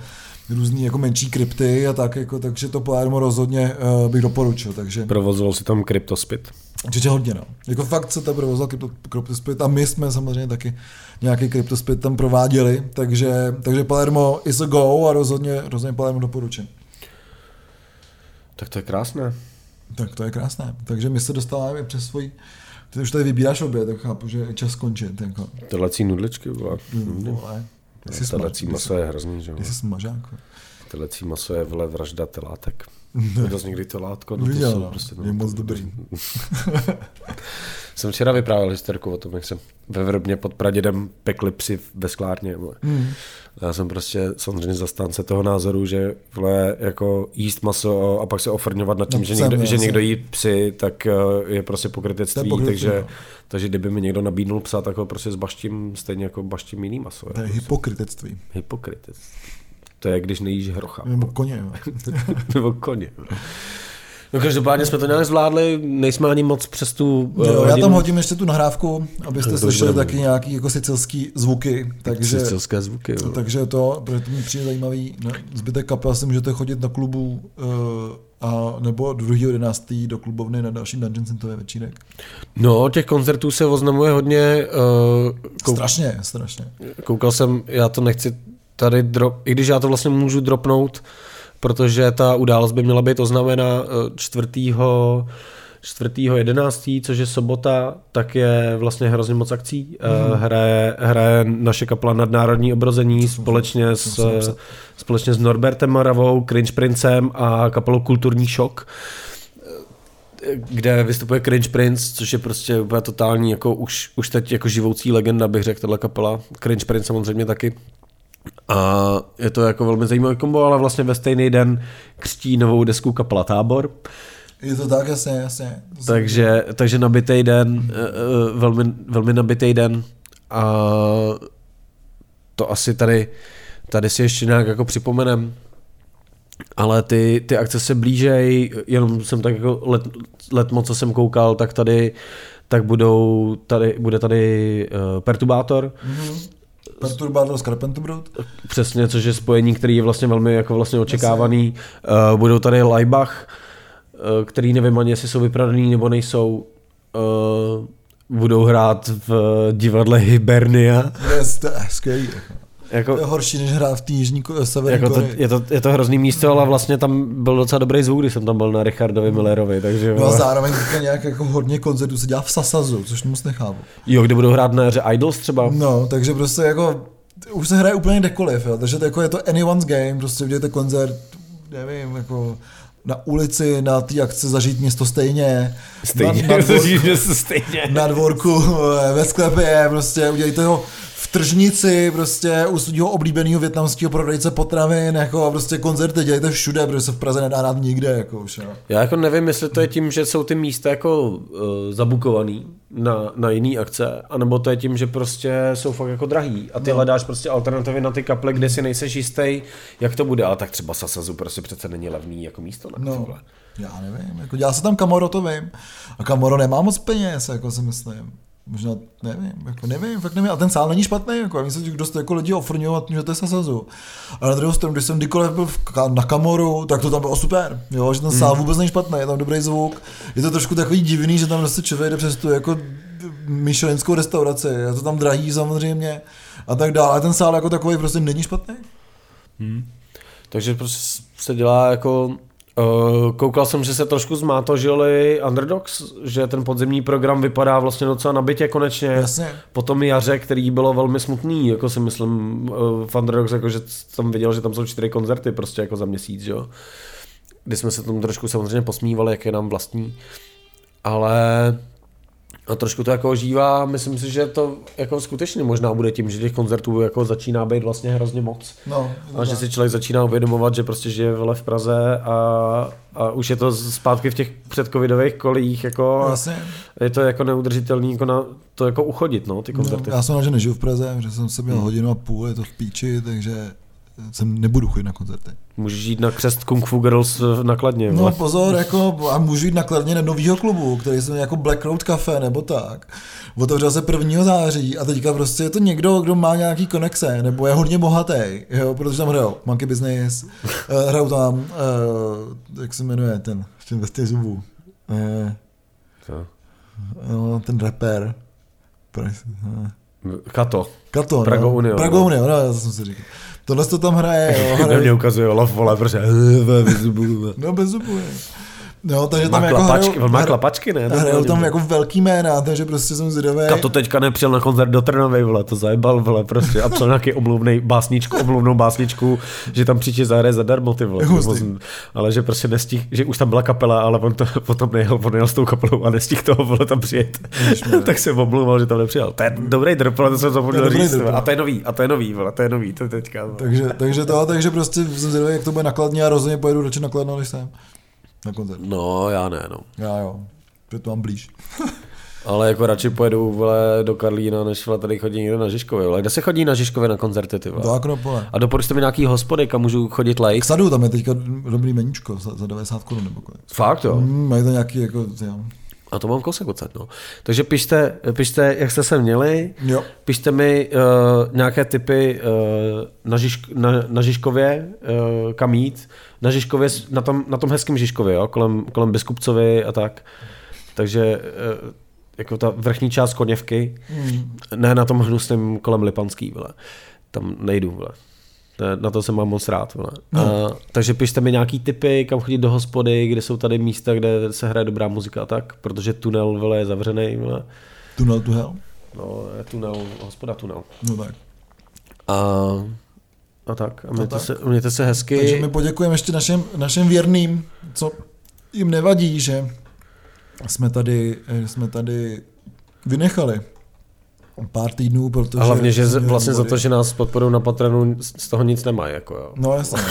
různý jako menší krypty a tak, jako, takže to Palermo rozhodně uh, bych doporučil. Takže... Provozoval si tam kryptospit? Určitě hodně, no. Jako fakt se tam provozoval kryptospit a my jsme samozřejmě taky nějaký kryptospit tam prováděli, takže, takže Palermo is a go a rozhodně, rozhodně Palermo doporučím. Tak to je krásné. Tak to je krásné. Takže my se dostáváme přes svůj ty už tady vybíráš obě, tak chápu, že je čas skončit. Jako. Tohle nudličky, vole. Mm, Telecí maso je hrozný, že jo. Jsi smažák. Telecí maso je vle vražda telátek. Viděl jsi někdy telátko? No, Viděl, to no. prostě, no, je moc dobrý. jsem včera vyprávěl historku o tom, jak jsem ve Vrbně pod pradědem pekli psi ve sklárně. Mm. Já jsem prostě samozřejmě zastánce toho názoru, že vle, jako jíst maso a pak se ofrňovat nad tím, no, že, někdo, že někdo jí psy, tak eh, je prostě pokrytectví, je takže, no. takže kdyby mi někdo nabídnul psa, tak ho prostě zbaštím stejně jako baštím jiný maso. To je prostě. hypokrytectví. Hypokrytectví. To je, když nejíš hrocha. Nebo koně. Nebo koně. No každopádně jsme to nějak zvládli, nejsme ani moc přes tu jo, Já tam hodím ještě tu nahrávku, abyste to slyšeli taky nějaký jako sicilský zvuky. Takže, Sicilské zvuky, jo. Takže to, protože to mi přijde zajímavý. No, zbytek kapel si můžete chodit na klubu uh, a nebo 2.11. do klubovny na další Dungeon Centové večírek. No, těch koncertů se oznamuje hodně. Uh, kou... Strašně, strašně. Koukal jsem, já to nechci tady, drop, i když já to vlastně můžu dropnout, protože ta událost by měla být oznámena 4. 4.11., což je sobota, tak je vlastně hrozně moc akcí. Mm. Hraje, hraje naše kapela Nadnárodní obrození společně s, společně s Norbertem Maravou, Cringe Princem a kapelou Kulturní šok kde vystupuje Cringe Prince, což je prostě úplně totální, jako už, už teď jako živoucí legenda, bych řekl, tahle kapela. Cringe Prince samozřejmě taky. A je to jako velmi zajímavý kombo, ale vlastně ve stejný den křtí novou desku kapela Tábor. Je to tak, jasně, jasně. Takže, takže nabitý den, eh, eh, velmi, velmi nabitý den a to asi tady, tady si ještě nějak jako připomenem, ale ty, ty akce se blížej, jenom jsem tak jako let, letmo, co jsem koukal, tak tady tak budou tady, bude tady uh, Perturbátor, mm-hmm. Perturbátor z Carpenterbrot? Přesně, což je spojení, který je vlastně velmi jako vlastně očekávaný. Uh, budou tady Leibach, uh, který nevím ani, jestli jsou vypradaný nebo nejsou. Uh, budou hrát v divadle Hibernia. Yes, to je skvělý. Jako, to je horší, než hrát v té jižní severní jako to, je, to, je to hrozný místo, ale vlastně tam byl docela dobrý zvuk, když jsem tam byl na Richardovi Millerovi. Takže, no a zároveň nějak jako hodně koncertů se dělá v Sasazu, což moc nechápu. Jo, kde budou hrát na hře Idols třeba? No, takže prostě jako už se hraje úplně kdekoliv, jo. takže to jako je to anyone's game, prostě udělejte koncert, nevím, jako na ulici, na té akci zažít město stejně. Stejně, na, na, dvorku, stejně. na dvorku, ve sklepě, prostě udělejte ho tržnici, prostě u svého oblíbeného větnamského prodejce potravin, jako prostě koncerty dělejte všude, protože se v Praze nedá rád nikde, jako už, jo. Já jako nevím, jestli to je tím, že jsou ty místa jako uh, zabukovaný na, na jiný akce, anebo to je tím, že prostě jsou fakt jako drahý a ty no. hledáš prostě alternativy na ty kaple, kde si nejseš jistý, jak to bude, ale tak třeba Sasazu prostě přece není levný jako místo na no. Já nevím, jako dělá se tam Kamoro, to vím. A Kamoro nemá moc peněz, jako si myslím. Možná, nevím, jako nevím, fakt nevím. A ten sál není špatný, jako, já myslím, že dost jako lidi ofrňovat, že to je sasazu. A na druhou stranu, když jsem kdykoliv byl v, na Kamoru, tak to tam bylo super, jo, že ten sál hmm. vůbec není špatný, je tam dobrý zvuk. Je to trošku takový divný, že tam prostě člověk jde přes tu jako myšlenskou restauraci, je to tam drahý samozřejmě a tak dále. A ten sál jako takový prostě není špatný. Hmm. Takže prostě se dělá jako koukal jsem, že se trošku zmátožili Underdogs, že ten podzimní program vypadá vlastně docela nabitě konečně. Jasně. Po tom jaře, který bylo velmi smutný, jako si myslím uh, v Underdogs, jako že jsem viděl, že tam jsou čtyři koncerty prostě jako za měsíc, že jo. Kdy jsme se tomu trošku samozřejmě posmívali, jak je nám vlastní. Ale a trošku to jako ožívá, myslím si, že to jako skutečně možná bude tím, že těch koncertů jako začíná být vlastně hrozně moc. No, a že si člověk začíná uvědomovat, že prostě žije vele v Praze a, a už je to zpátky v těch předcovidových kolích, jako Vlastně. je to jako neudržitelný jako na to jako uchodit, no, ty koncerty. No, já jsem že nežiju v Praze, že jsem se měl hmm. hodinu a půl, je to v píči, takže jsem nebudu chodit na koncerty. Můžeš jít na křest Kung Fu Girls nakladně. No pozor, jako, a můžu jít nakladně na novýho klubu, který se jako Black Road Cafe nebo tak. Otevřel se 1. září a teďka prostě je to někdo, kdo má nějaký konexe, nebo je hodně bohatý, jo, protože tam hrajou Monkey Business, uh, hrajou tam, uh, jak se jmenuje ten, ten těch zubů. Uh, Co? No, ten rapper. Kato. Kato, Prago no. Union. Prago Union, no, já jsem si říkal. Tohle to tam hraje, jo. Hraje... mě ukazuje Olaf, vole, protože. No bez zubů, je. No, takže má tam klapačky, jako on má klapačky, ne? Hrajou tam jako velký jména, takže prostě jsem zvědavý. Kato teďka nepřijel na koncert do Trnavy, vole, to zajebal, vole, prostě a psal nějaký omluvnej básničku, omluvnou básničku, že tam příště zahraje zadarmo, ty vole. Hustý. Ale že prostě nestih, že už tam byla kapela, ale on to potom nejel, on nejel s tou kapelou a nestih toho, vole, tam přijet. tak se omluval, že tam nepřijel. To je dobrý drp, ale to jsem zapomněl říct. A to je nový, a to je nový, vole, to je nový, to teďka. Vole. Takže, takže to, takže prostě jsem zvědavý, jak to bude nakladně a rozhodně pojedu radši nakladno, než jsem na koncert. No, já ne, no. Já jo, protože to mám blíž. Ale jako radši pojedu vole, do Karlína, než vole, tady chodí někde na Žižkově. Vole. Kde se chodí na Žižkově na koncerty? Ty, vole? Do Akropole. A doporučte mi nějaký hospody, kam můžu chodit live? K sadu, tam je teďka dobrý meníčko za, za 90 korun nebo kolik. Fakt jo? Mm, mají to nějaký jako, jo. A to mám kousek odsaď, no. Takže pište, pište, jak jste se měli, jo. pište mi uh, nějaké typy uh, na, Žižk, na, na Žižkově, uh, kam jít, na Žižkově, na tom, na tom hezkém Žižkově, jo, kolem, kolem Biskupcovy a tak. Takže uh, jako ta vrchní část Koněvky, mm. ne na tom hnusném kolem Lipanský, vole. Tam nejdu, vole. Na to jsem mám moc rád. No. A, takže pište mi nějaký typy, kam chodit do hospody, kde jsou tady místa, kde se hraje dobrá muzika a tak, protože tunel vole, je zavřený. Vole. Tunel to hell? No, je tunel, hospoda tunel. No tak. A, a tak, a mějte, no tak. Se, mějte se hezky. Takže my poděkujeme ještě našem, našem věrným, co jim nevadí, že jsme tady, jsme tady vynechali pár týdnů, protože... A hlavně, že vlastně za to, že nás podporují na Patronu, z toho nic nemají, jako jo. No jasně,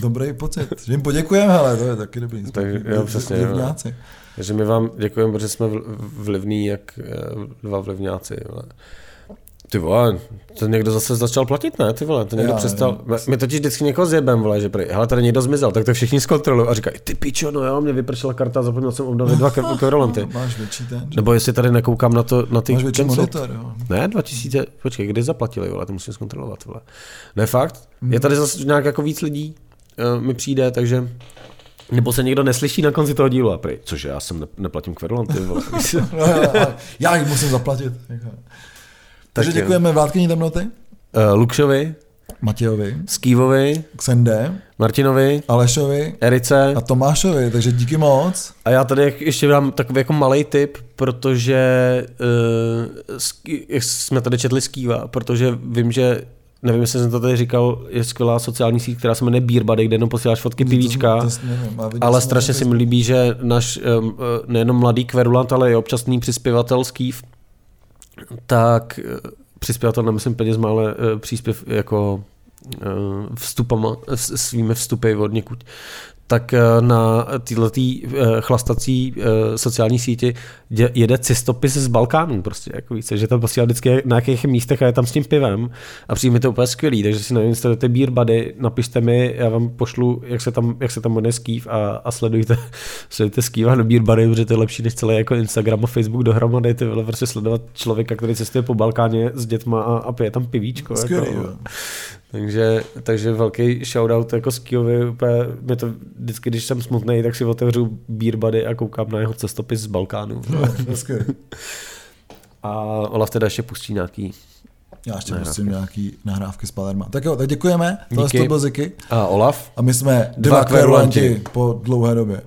dobrý pocit. Že jim poděkujeme, hele, to je taky dobrý. Tak, jo, přesně, jo. Takže my vám děkujeme, protože jsme vlivní jak eh, dva vlivňáci. Jo. Ty vole, to někdo zase začal platit, ne? Ty vole, to někdo Já, přestal. Já. My totiž vždycky někoho zjebem, vole, že prý, hele, tady někdo zmizel, tak to všichni zkontrolují a říkají, ty pičo, no jo, mě vypršela karta, zapomněl jsem obnovit dva kverulanty. Máš větší ten? Nebo jestli tady nekoukám na to, na ty Máš větší monitor, jo. Ne, 2000, počkej, kdy zaplatili, vole, to musím zkontrolovat, vole. Ne, fakt, hmm. je tady zase nějak jako víc lidí, uh, mi přijde, takže nebo se někdo neslyší na konci toho dílu a prý, cože já jsem ne, neplatím kverulanty, vole. já jich musím zaplatit. Takže děkujeme Vládkyni temnoty. Uh, Lukšovi. Matějovi. Skývovi. Ksende. Martinovi. Alešovi. Erice. A Tomášovi, takže díky moc. A já tady ještě dám takový jako malý tip, protože uh, jsme tady četli Skýva, protože vím, že nevím, jestli jsem to tady říkal, je skvělá sociální síť, která se jmenuje Beerbody, kde jenom posíláš fotky pivíčka, ale strašně si mi líbí, že náš um, nejenom mladý kverulant, ale i občasný přispěvatel Skýv tak eh, přispěvatel nemyslím penězma, ale eh, příspěv jako eh, vstupama, svými vstupy od někud, tak na této chlastací sociální síti jede cistopis z Balkánu prostě, jako více, že tam posílá vždycky na nějakých místech a je tam s tím pivem a přijme to úplně skvělý, takže si nainstalujete Beer Buddy, napište mi, já vám pošlu, jak se tam, jak se tam jmenuje Skýv a, a sledujte, sledujte Skýva na Beer Buddy, protože to je lepší než celé jako Instagram a Facebook dohromady, ty vole, prostě sledovat člověka, který cestuje po Balkáně s dětma a, a pije tam pivíčko. Skvělý, jako, takže, takže velký shoutout jako Skiovi, úplně, mě to vždycky, když jsem smutný, tak si otevřu Beer Buddy a koukám na jeho cestopis z Balkánu. No, a Olaf teda ještě pustí nějaký Já ještě prostě nějaký nahrávky z Palerma. Tak jo, tak děkujeme. Tohle to byl Ziky. A Olaf? A my jsme Dva dva kverulanti. po dlouhé době.